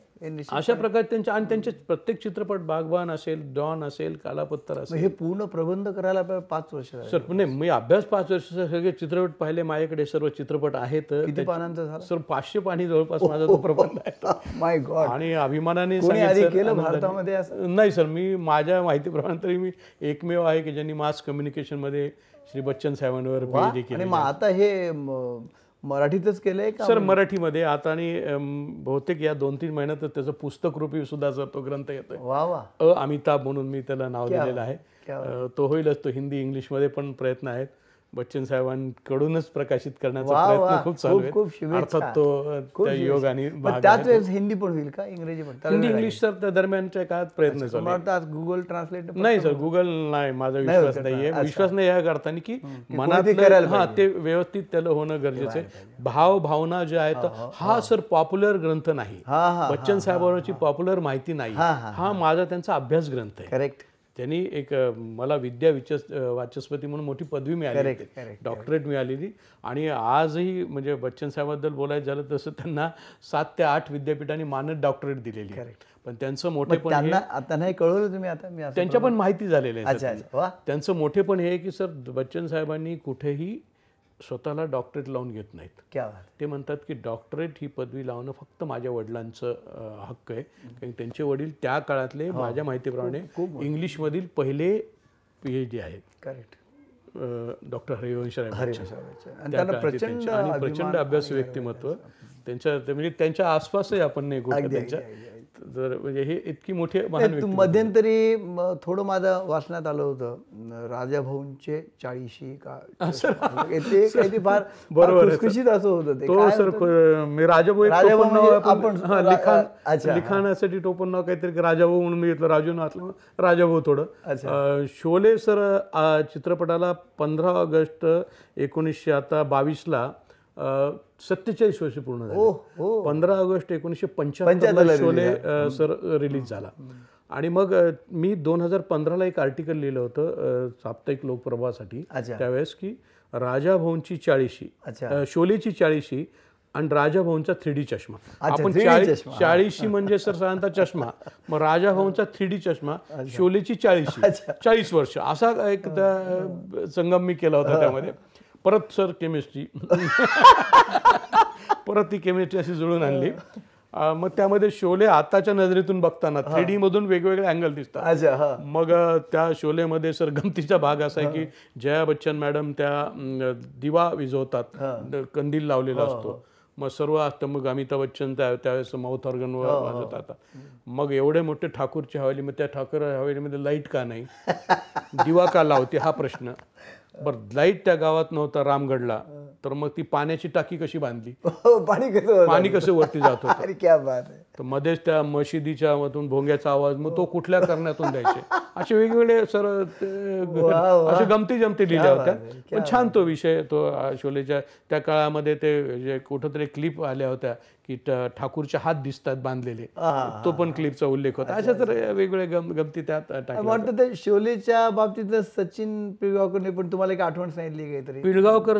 B: अशा प्रकारे त्यांच्या आणि त्यांचे प्रत्येक चित्रपट बागबान असेल डॉन असेल कालापत्तर असेल.
A: हे पूर्ण प्रबंध करायला पाच वर्ष.
B: सर नाही मी अभ्यास पाच वर्ष सगळे चित्रपट पाहिले. माझ्याकडे सर्व चित्रपट आहेत.
A: किती पानांचा
B: सर पाचशे पाणी जवळपास माझा तो प्रबंध आहे
A: माय गॉड
B: आणि अभिमानाने
A: केलं. भारतामध्ये असं?
B: नाही सर मी माझ्या माहितीप्रमाणे तरी मी एकमेव आहे की ज्यांनी मास कम्युनिकेशनमध्ये श्री बच्चन साहेबांवर
A: वा, आणि मग आता हे म- मराठीतच केलंय का?
B: सर मराठीमध्ये आता आणि अम, बहुतेक या दोन तीन महिन्यातच त्याचं पुस्तक रूपी सुद्धा सर तो ग्रंथ येतोय.
A: वा वा.
B: अ अमिताभ म्हणून मी त्याला नाव दिलेलं आहे.
A: क्या
B: अ, तो होईलच तो हिंदी इंग्लिशमध्ये पण प्रयत्न आहेत. बच्चन साहेबांकडूनच प्रकाशित करण्याचा. प्रयत्न खूप चालू. अर्थात तो त्या योग आणि
A: त्याच. वेळेस हिंदी पण होईल का? इंग्रजी पण.
B: हिंदी इंग्लिश सर त्या दरम्यानच्या काळात प्रयत्न चालू
A: गुगल ट्रान्सलेट
B: नाही सर गुगल नाही माझा विश्वास नाहीये विश्वास नाही या अर्थाने की मनात हा ते व्यवस्थित त्याला होणं गरजेचं आहे. भाव भावना जे आहेत हा सर पॉप्युलर ग्रंथ नाही. बच्चन साहेबांची पॉप्युलर माहिती नाही.
A: हा
B: माझा त्यांचा अभ्यास ग्रंथ आहे.
A: करेक्ट
B: त्यांनी एक मला विद्या विचस अ, वाचस्पती म्हणून मोठी पदवी मिळाली डॉक्टरेट मिळालेली. आणि आजही म्हणजे बच्चन साहेबांबद्दल बोलायचं झालं तसं त्यांना सात ते आठ विद्यापीठांनी मानद डॉक्टरेट दिलेली पण त्यांचं मोठेपण हे
A: त्यांना आता नाही कळवलं तुम्ही आता?
B: त्यांच्या पण माहिती झालेलं आहे त्यांचं मोठेपण हे आहे की सर बच्चन साहेबांनी कुठेही स्वतःला डॉक्टरेट लावून घेत नाहीत.
A: क्या
B: ते म्हणतात की डॉक्टरेट ही पदवी लावणं फक्त माझ्या वडिलांचं हक्क आहे. कारण त्यांचे वडील त्या काळातले माझ्या माहितीप्रमाणे इंग्लिशमधील पहिले पी एच डी आहेत.
A: करेक्ट
B: डॉक्टर
A: त्यांना
B: काळातले
A: प्रचंड
B: प्रचंड अभ्यास व्यक्तिमत्व. त्यांच्या म्हणजे त्यांच्या आसपासही आपण नाही त्यांच्या. जर म्हणजे हे इतकी मोठे महान
A: मध्यंतरी थोडं माझं वाचण्यात आलं होतं. राजाभाऊंचे चाळीशी का ते फार
B: बरोबर
A: खुशखुशीत असं होतं ते.
B: सर मी राजाभाऊ
A: म्हणजे
B: आपण- लिखाण लिखाणासाठी टोपण नाव काहीतरी राजाभाऊ म्हणून मी घेतलं. राजू असलं राजाभाऊ थोडं. शोले सर चित्रपटाला पंधरा ऑगस्ट एकोणीसशे आता बावीसला सत्तेचाळीस वर्ष पूर्ण झाले.
A: हो.
B: पंधरा ऑगस्ट एकोणीसशे
A: 75
B: पंच्याहत्तरला
A: ला
B: शोले सर रिलीज झाला. आणि मग मी दोन हजार पंधराला एक आर्टिकल लिहिलं होतं साप्ताहिक लोकप्रभासाठी. त्यावेळेस की राजाभाऊंची चाळीशी
A: अच्छा.
B: अ, शोलेची चाळीशी आणि राजाभाऊंचा थ्री डी चष्मा आपण
A: 3D
B: चाळी-
A: चष्मा.
B: चाळीशी म्हणजे सर साधारणतः चष्मा. मग राजाभाऊंचा थ्री डी चष्मा शोलेची चाळीशी. चाळीस वर्ष. असा एक संगम मी केला होता त्यामध्ये. परत सर केमिस्ट्री परत ती केमिस्ट्री अशी जुळून आणली. मग त्यामध्ये शोले आताच्या नजरेतून बघताना थ्री डी मधून वेगवेगळे अँगल दिसतात. मग त्या शोलेमध्ये सर गमतीचा भाग असा आहे की जया बच्चन मॅडम त्या दिवा विझवतात. कंदील लावलेला असतो. मग सर्व असतं मग अमिताभ बच्चन त्या त्यावेळेस माउथ ऑर्गन वाजवत आता मग एवढे मोठे ठाकूरची हवेली मग त्या ठाकूर हवेलीमध्ये लाइट का नाही? दिवा का लावते? हा प्रश्न. बरं लाइट त्या गावात नव्हता रामगडला तर मग ती पाण्याची टाकी कशी बांधली?
A: हो, पाणी कसं?
B: पाणी कसं वरती जात होतं?
A: अरे क्या बात आहे.
B: तर मध्येच त्या मशिदीच्या मधून भोंग्याचा आवाज मग तो कुठल्या करण्यातून द्यायचे? असे वेगवेगळे सर असे गमती जमती लिहिल्या होत्या. पण छान तो विषय तो शोलेच्या त्या काळामध्ये ते जे कुठंतरी क्लिप आल्या होत्या की ठाकूरचे हात दिसतात बांधलेले. तो पण क्लिपचा उल्लेख होता. अशा तर वेगवेगळ्या गम गमती त्यात
A: वाटतं ते शोलेच्या बाबतीत सचिन पिळगावकरने पण तुम्हाला एक आठवण सांगितली काहीतरी.
B: पिळगावकर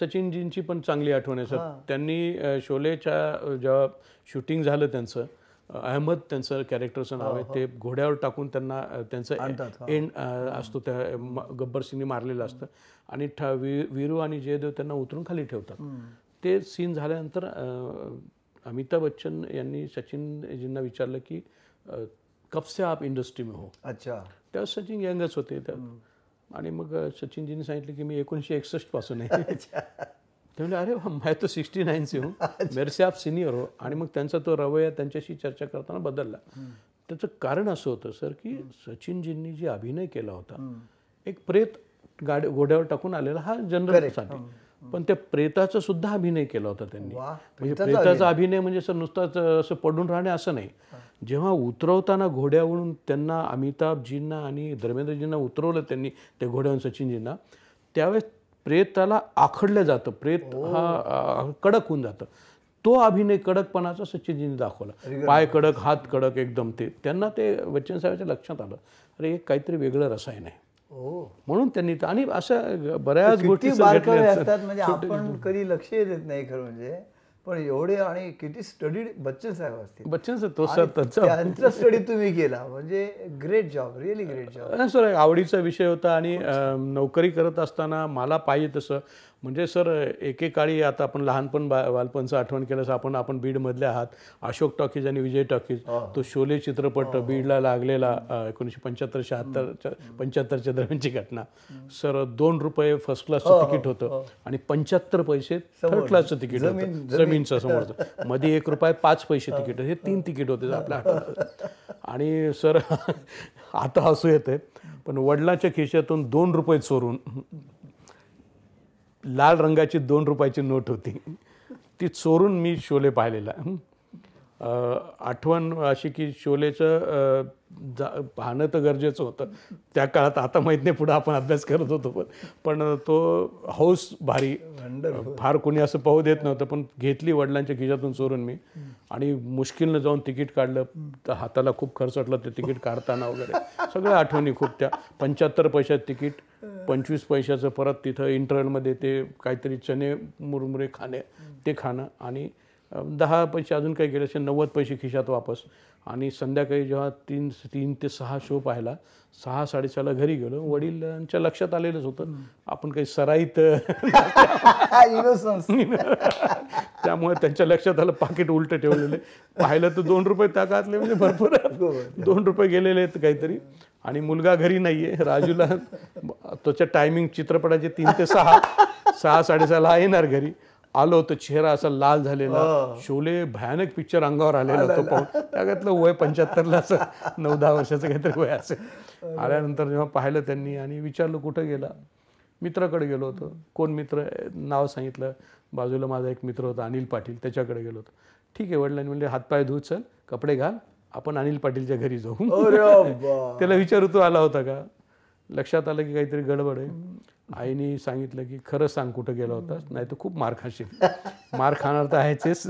B: सचिनजींची पण चांगली आठवण आहे सर. त्यांनी शोलेच्या जेव्हा शूटिंग झालं त्यांचं अहमद त्यांचं कॅरेक्टरचं नाव आहे ते घोड्यावर टाकून त्यांना त्यांचं एंड असतो त्या गब्बर सिंगने मारलेलं असतं. आणि ठा वी- वीरू आणि जयदेव त्यांना उतरून खाली ठेवतात. ते सीन झाल्यानंतर अमिताभ बच्चन यांनी सचिनजींना विचारलं की अ, कब से आप इंडस्ट्री में हो?
A: अच्छा.
B: तेव्हा सचिन यंगच होते. त्यात आणि मग सचिनजींनी सांगितलं की मी एकोणीसशे एकसष्टपासून आहे. ते म्हणले अरे वाह, मैं तो सिक्स्टी नाईन से हूँ मेरे से आप सिनियर हो. आणि मग त्यांचा तो रवैया त्यांच्याशी चर्चा करताना बदलला. त्याचं कारण असं होतं सर की सचिनजींनी जे अभिनय केला होता एक प्रेत गाडी घोड्यावर टाकून आलेला हा जनरलसाठी पण त्या प्रेताचा सुद्धा अभिनय केला होता त्यांनी. म्हणजे प्रेताचा अभिनय. म्हणजे सर नुसताच असं पडून राहणे असं नाही. जेव्हा उतरवताना घोड्यावरून त्यांना अमिताभजींना आणि धर्मेंद्रजींना उतरवलं त्यांनी त्या घोड्यावरून सचिनजींना त्यावेळेस प्रेताला आखडलं जातं. प्रेत हा कडक होऊन जातं. तो अभिनय कडकपणाचा सचिनजींनी दाखवला. पाय कडक हात कडक एकदम ते. त्यांना ते बच्चन साहेबांच्या लक्षात आलं. अरे एक काहीतरी वेगळं रसायन आहे.
A: हो
B: म्हणून त्यांनी आणि अशा बऱ्याच गोष्टी
A: म्हणजे आपण कधी लक्ष देत नाही खरं म्हणजे. पण एवढे आणि किती स्टडी बच्चन साहेब असतील.
B: बच्चन सर तो सर त्यांचा
A: स्टडी तुम्ही केला. म्हणजे great job really great job
B: sir आवडीचा विषय होता आणि नोकरी करत असताना मला पाहिजे तसं म्हणजे सर एकेकाळी आता आपण लहानपण बा बालपणचं आठवण केलं असं आपण आपण बीडमधले आहात. अशोक टॉकीज आणि विजय टॉकीज. तो शोले चित्रपट बीडला लागलेला एकोणीसशे पंच्याहत्तर शहात्तरच्या पंच्याहत्तरच्या दरम्यानची घटना. सर दोन रुपये फर्स्ट क्लासचं तिकीट होतं आणि पंच्याहत्तर पैसे थर्ड क्लासचं तिकीट होतं. जमीनचं समोरचं. मध्ये एक रुपये पाच पैसे तिकीट हे तीन तिकीट होते आपल्या आठवड्यात. आणि सर आता हसू येते पण वडिलांच्या खिशातून दोन रुपये चोरून लाल रंगाची दोन रुपयाची नोट होती. ती चोरून मी शोले पाहिलेला. आठवण अशी की शोलेचं जा पाहणं तर गरजेचं होतं. त्या काळात आता माहीत नाही पुढं आपण अभ्यास करत होतो पण पण तो हौस भारी. फार कोणी असं पाहू देत नव्हतं पण घेतली वडिलांच्या खिशातून चोरून मी. आणि मुश्किलनं जाऊन तिकीट काढलं. तर हाताला खूप खर्च वाटलं ते तिकीट काढताना वगैरे. सगळ्या आठवणी खूप त्या. पंच्याहत्तर पैशात तिकीट पंचवीस पैशाचं परत तिथं इंटरव्हलमध्ये ते काहीतरी चणे मुरमुरे खाणे ते खाणं. आणि दहा पैसे अजून काही गेले असेल नव्वद पैसे खिशात वापस. आणि संध्याकाळी जेव्हा तीन तीन ते सहा शो पाहिला सहा साडेसहाला घरी गेलो वडिलांच्या लक्षात आलेलंच होतं. आपण काही सराईत त्यामुळे त्यांच्या लक्षात आलं पाकिट उलट ठेवलेले पाहिलं तर दोन रुपये त्या काळातले म्हणजे भरपूर. दोन रुपये गेलेले आहेत काहीतरी. आणि मुलगा घरी नाहीये राजूला. त्याच्या टायमिंग चित्रपटाचे तीन ते सहा सहा साडेसहाला येणार घरी. आलो होतो चेहरा असा लाल झालेला. शोले भयानक पिक्चर अंगावर आलेला होतो पाहून. त्याच्यातलं वय पंच्याहत्तरला असं नऊ दहा वर्षाचं काहीतरी वय असेल. आल्यानंतर जेव्हा पाहिलं त्यांनी आणि विचारलं कुठं गेला मित्राकडे गेलो होतो. कोण मित्र? नाव सांगितलं. बाजूला माझा एक मित्र होता अनिल पाटील त्याच्याकडे गेलो होतो. ठीक आहे वडिलांनी म्हणले हातपाय धुत चल कपडे घाल आपण अनिल पाटीलच्या घरी जाऊ. त्याला विचारू तू आला होता का? लक्षात आलं की काहीतरी गडबड आहे. आईने सांगितलं की खरं सांग कुठं गेला होतास नाही तर खूप मार खाशील. मार खाणार तर आहेचेच.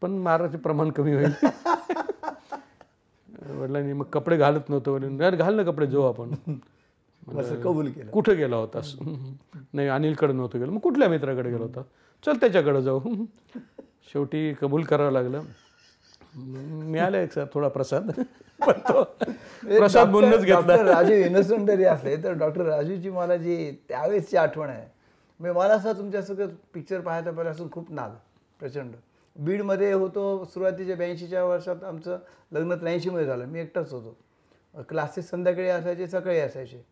B: पण माराचे प्रमाण कमी होईल. वडिलांनी मग कपडे घालत नव्हतं वडील. "अरे घाल ना कपडे जाऊ आपण.
A: असं कबूल केलं.
B: कुठं गेला होतास नाही अनिलकडे नव्हतं गेलो. मग कुठल्या मित्राकडे गेला होता? चल त्याच्याकडे जाऊ. शेवटी कबूल करावं लागलं. मिळालं एक सर थोडा प्रसाद. पण तो प्रसाद म्हणूनच घेतला.
A: डॉक्टर राजू इनोसंट जरी असले. तर डॉक्टर राजूची मला जी त्यावेळेसची आठवण आहे. म्हणजे मला असं तुमच्या सगळं पिक्चर पाहायचा पहिल्यापासून खूप नाद. प्रचंड. बीडमध्ये होतो सुरुवातीच्या ब्याऐंशीच्या वर्षात आमचं लग्न त्र्याऐंशीमध्ये झालं. मी एकटाच होतो. क्लासेस संध्याकाळी असायचे सकाळी असायचे.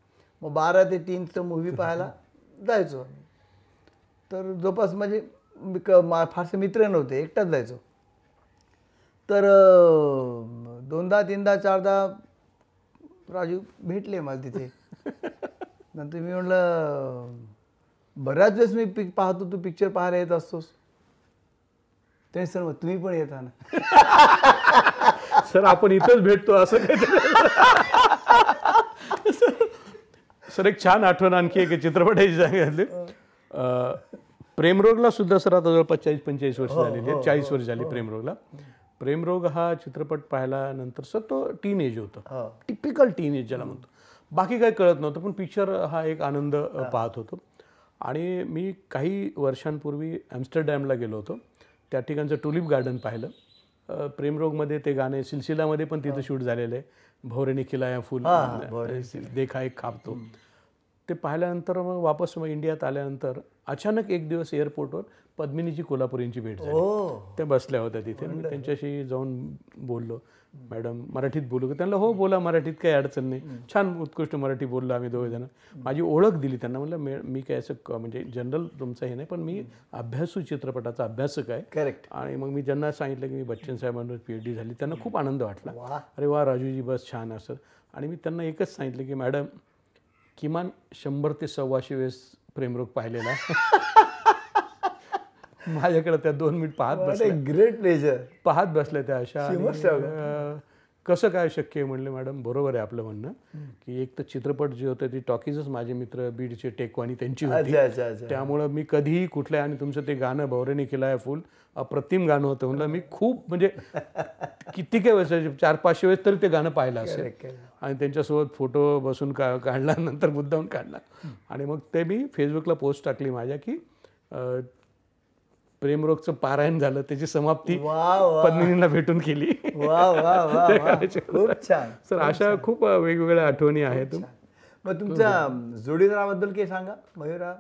A: मग बारा ते तीनचं मूव्ही पाहायला जायचो तर जवळपास म्हणजे क- मा- फारसे मित्र नव्हते. एकटाच जायचो. तर दोनदा तीनदा चारदा राजू भेटले मला तिथे. नंतर मी म्हटलं बऱ्याच वेळेस मी पिक पाहतो तू पिक्चर पाहायला येत असतोस. ते सर मग तुम्ही पण येता ना.
B: सर आपण इथंच भेटतो असं काही सर एक छान आठवण आणखी एक चित्रपटाची सांगितली प्रेमरोगला सुद्धा सर आता जवळपास चाळीस पंचेचाळीस वर्ष झालेली आहेत. चाळीस वर्ष झाली प्रेमरोगला. प्रेमरोग हा चित्रपट पाहिल्यानंतर सर तो टीन एज
A: हो.
B: होतं टिपिकल टीन एज ज्याला म्हणतो. बाकी काही कळत नव्हतं पण पिक्चर हा एक आनंद पाहत होतो. आणि मी काही वर्षांपूर्वी ॲम्स्टरडॅमला गेलो होतो. त्या ठिकाणचं टुलिप गार्डन पाहिलं. प्रेमरोगमध्ये ते गाणे सिलसिलामध्ये पण तिथं शूट झालेलं. आहे भोरेने खिलाया फुल. देखा एक खापतो ते पाहिल्यानंतर मग वापस मग इंडियात आल्यानंतर अचानक एक दिवस एअरपोर्टवर पद्मिनीची कोल्हापुरींची भेट झाली.
A: हो.
B: त्या बसल्या होत्या तिथे. मी त्यांच्याशी जाऊन बोललो. मॅडम मराठीत बोलू का? त्यांना हो बोला मराठीत काही अडचण नाही. छान उत्कृष्ट मराठी बोललो आम्ही दोघे जण. माझी ओळख दिली त्यांना. म्हणलं "मे- काय असं म्हणजे जनरल तुमचं हे नाही पण मी अभ्यासू चित्रपटाचा अभ्यासक आहे.
A: करेक्ट
B: आणि मग मी ज्यांना सांगितलं की मी बच्चन साहेबांवर पी एच डी झाली त्यांना खूप आनंद वाटला. अरे वा राजूजी बस छान असं. आणि मी त्यांना एकच सांगितलं की मॅडम किमान शंभर ते सव्वाशे वेळेस प्रेमरोग पाहिलेला आहे. माझ्याकडे त्या दोन मिनिट पाहत बस
A: ग्रेट प्लेजर
B: पाहत बसल्या त्या अशा. कसं काय शक्य आहे म्हणले मॅडम? बरोबर आहे आपलं म्हणणं. की एक तर चित्रपट जे होते ते टॉकीजच माझे मित्र बीडचे टेकवानी त्यांची होती. त्यामुळं मी कधीही कुठल्या आणि तुमचं ते गाणं भवरेने केलं आहे फुल अप्रतिम गाणं होतं म्हणलं. मी खूप म्हणजे किती काय वेळेस चार पाचशे वेळेस तरी ते गाणं पाहिलं असेल. आणि त्यांच्यासोबत फोटो बसून का काढला नंतर मुद्दाहून काढला. आणि मग ते मी फेसबुकला पोस्ट टाकली माझ्या की प्रेमरोगचं पारायण झालं त्याची समाप्ती पत्नींना भेटून केली.
A: खूप छान
B: तर अशा खूप वेगवेगळ्या आठवणी आहेत.
A: मग तुमच्या जोडीदाराबद्दल काही सांगा मयुरा?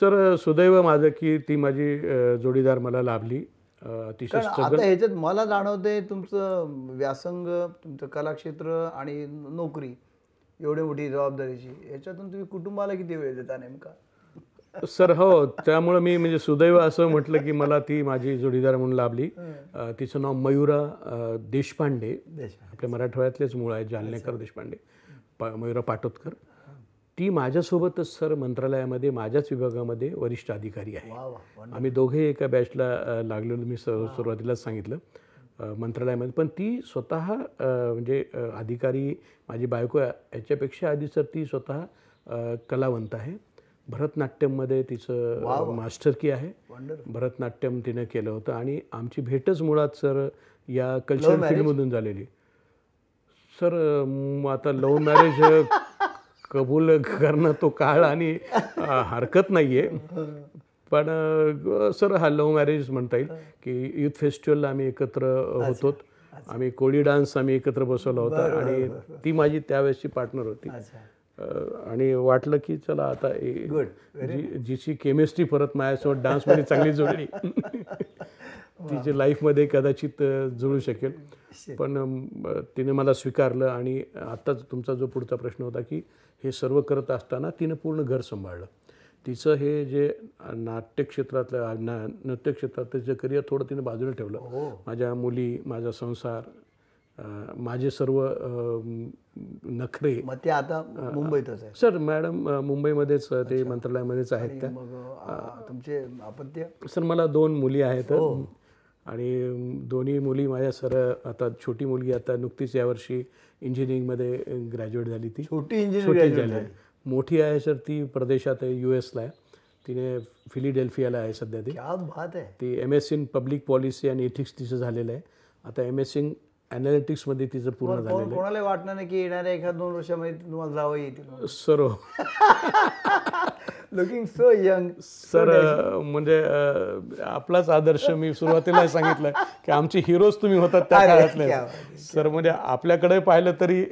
B: सर सुदैव माझं की ती माझी जोडीदार मला लाभली अतिशय
A: आता ह्याच्यात मला जाणवतंय तुमचं व्यासंग तुमचं कलाक्षेत्र आणि नोकरी एवढी मोठी जबाबदारीची याच्यातून तुम्ही कुटुंबाला किती वेळ देता नेमका?
B: सर हो त्यामुळं मी म्हणजे सुदैव असं म्हटलं की मला ती माझी जोडीदार म्हणून लाभली. तिचं नाव मयुरा देशपांडे.
A: देश
B: आपल्या मराठवाड्यातलेच मूळ आहे जालनेकर देशपांडे. पा मयुरा पाटोदकर. ती माझ्यासोबतच सर मंत्रालयामध्ये माझ्याच विभागामध्ये वरिष्ठ अधिकारी आहे. आम्ही दोघे एका बॅचला लागलेलो मी स सुरुवातीलाच सांगितलं मंत्रालयामध्ये. पण ती स्वतः म्हणजे अधिकारी माझी बायको याच्यापेक्षा आधी सर ती स्वतः कलावंत आहे. भरतनाट्यममध्ये तिचं मास्टर की आहे. भरतनाट्यम तिनं केलं होतं आणि आमची भेटच मुळात सर या कल्चरल फील्डमधून झालेली. सर आता लव्ह मॅरेज कबूल करणं तो काळ आणि हरकत नाही आहे पण सर हा लव्ह मॅरेज म्हणता येईल की युथ फेस्टिवलला आम्ही एकत्र होतो आम्ही कोळी डान्स आम्ही एकत्र बसवला होता आणि ती माझी त्यावेळेसची पार्टनर होती. आणि वाटलं की चला आता जी जिची केमिस्ट्री परत माझ्यासोबत डान्समध्ये चांगली जुळली तिची लाईफमध्ये कदाचित जुळू शकेल. पण तिने मला स्वीकारलं आणि आत्ताच तुमचा जो पुढचा प्रश्न होता की हे सर्व करत असताना तिनं पूर्ण घर सांभाळलं. तिचं हे जे नाट्यक्षेत्रातलं ना नृत्यक्षेत्रात तिचं करिअर थोडं तिने बाजूला ठेवलं. माझ्या मुली माझा संसार माझे सर्व नखरे.
A: मग ते आता मुंबईतच आहे
B: सर मॅडम मुंबईमध्येच ते मंत्रालयामध्येच आहेत. त्या
A: तुमचे अपत्य
B: सर मला दोन मुली आहेत. आणि अम, दोन्ही मुली माझ्या सर आता छोटी मुलगी आता नुकतीच यावर्षी इंजिनिअरिंगमध्ये ग्रॅज्युएट झाली ती.
A: छोटी इंजिनियर
B: छोटी झाली. मोठी आहे सर ती परदेशात आहे यू एसला आहे. तिने फिलिडेल्फियाला आहे सध्या ती.
A: बात आहे.
B: ती M S in public policy आणि एथिक्स तिचं झालेलं आहे. आता एम एस सी इन ॲनालिटिक्समध्ये तिचं पूर्ण
A: कोण- कोणाला वाटणार नाही की येणाऱ्या एखाद दोन वर्षामध्ये तुम्हाला जावं येतील
B: आहे sir.
A: Looking so young
B: sir म्हणजे आपलाच आदर्श मी सुरुवातीला सांगितलं की आमचे हिरोज तुम्ही होतात त्या काळातले. सर म्हणजे आपल्याकडे पाहिलं तरी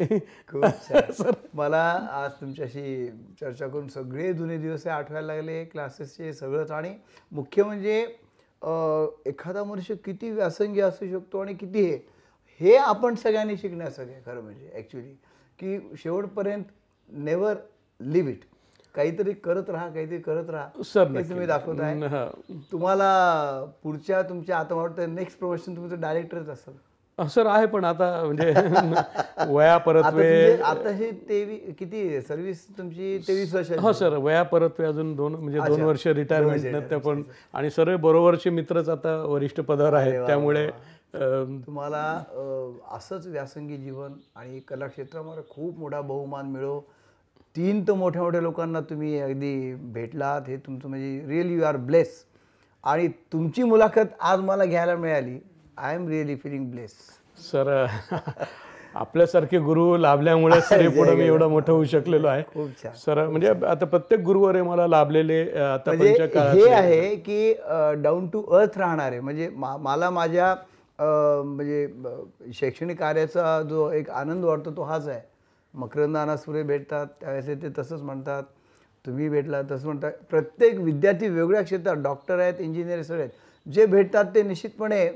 A: छान. मला आज तुमच्याशी चर्चा करून सगळे जुने दिवस आठवायला लागले क्लासेसचे सगळंच. आणि मुख्य म्हणजे एखादा मनुष्य किती व्यासंगी असू शकतो आणि किती हे? हे आपण सगळ्यांनी शिकण्यासारखं आहे खरं म्हणजे ॲक्च्युली की शेवटपर्यंत नेवर लिव्ह इट काहीतरी करत राहा काहीतरी करत राहा.
B: सर
A: हे तुम्ही दाखवत आहे. तुम्हाला पुढच्या तुमच्या आता वाटतं नेक्स्ट प्रमोशन तुमचं डायरेक्टरच असेल.
B: सर आहे पण आता म्हणजे वया
A: आता
B: परतवे
A: आता हे तेवी किती सर्व्हिस तुमची? तेवीस वर्ष
B: हो सर वया परतवे अजून दोन म्हणजे दोन वर्ष रिटायरमेंट पण. आणि सर्व बरोबरचे मित्रच आता वरिष्ठ पदावर आहेत. त्यामुळे
A: तुम्हाला असंच व्यासंगी जीवन आणि कला क्षेत्रामध्ये खूप मोठा बहुमान मिळो. तीन तर मोठ्या मोठ्या लोकांना तुम्ही अगदी भेटलात. हे तुमचं म्हणजे रिअली यू आर ब्लेस आणि तुमची मुलाखत आज मला घ्यायला मिळाली. I am really feeling bless
B: sir आपल्यासारखे गुरु लाभल्यामुळे सर पुढे मी एवढं मोठं होऊ शकलेलो आहे.
A: खूप छान.
B: सर म्हणजे आता प्रत्येक गुरुवारे मला लाभलेले आतापर्यंतच्या
A: म्हणजे हे आहे की डाऊन टू अर्थ राहणारे. म्हणजे मला माझ्या म्हणजे शैक्षणिक कार्याचा जो एक आनंद वाटतो तो हाच आहे. मकरंद अनासपुरे भेटतात त्यावेळेस ते तसंच म्हणतात. तुम्ही भेटला तसं म्हणतात. प्रत्येक विद्यार्थी वेगळ्या क्षेत्रात डॉक्टर आहेत इंजिनियर सगळे आहेत. जे भेटतात ते निश्चितपणे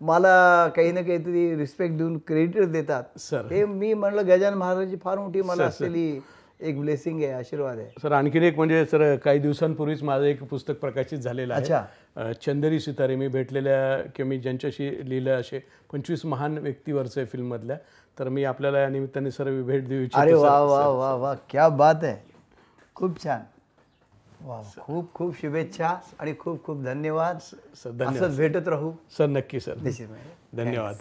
A: मला काही ना काहीतरी रिस्पेक्ट देऊन क्रेडिट देतात.
B: सर
A: हे मी म्हणलं गजानन महाराजांची फार मोठी मला असलेली एक ब्लेसिंग आहे आशीर्वाद आहे.
B: सर आणखीन एक म्हणजे सर काही दिवसांपूर्वीच माझं एक पुस्तक प्रकाशित झालेलं आहे. चंदेरी सितारे मी भेटलेल्या किंवा मी ज्यांच्याशी लिहिलं असे पंचवीस महान व्यक्तीवरचे फिल्ममधल्या तर मी आपल्याला या निमित्ताने सर भेट देऊ इच्छितो
A: अरे. वा वा वा वा क्या बात आहे. खूप छान. वा खूप खूप शुभेच्छा आणि खूप खूप धन्यवाद.
B: सर धन्यवाद
A: भेटत राहू.
B: सर नक्की सर. धन्यवाद.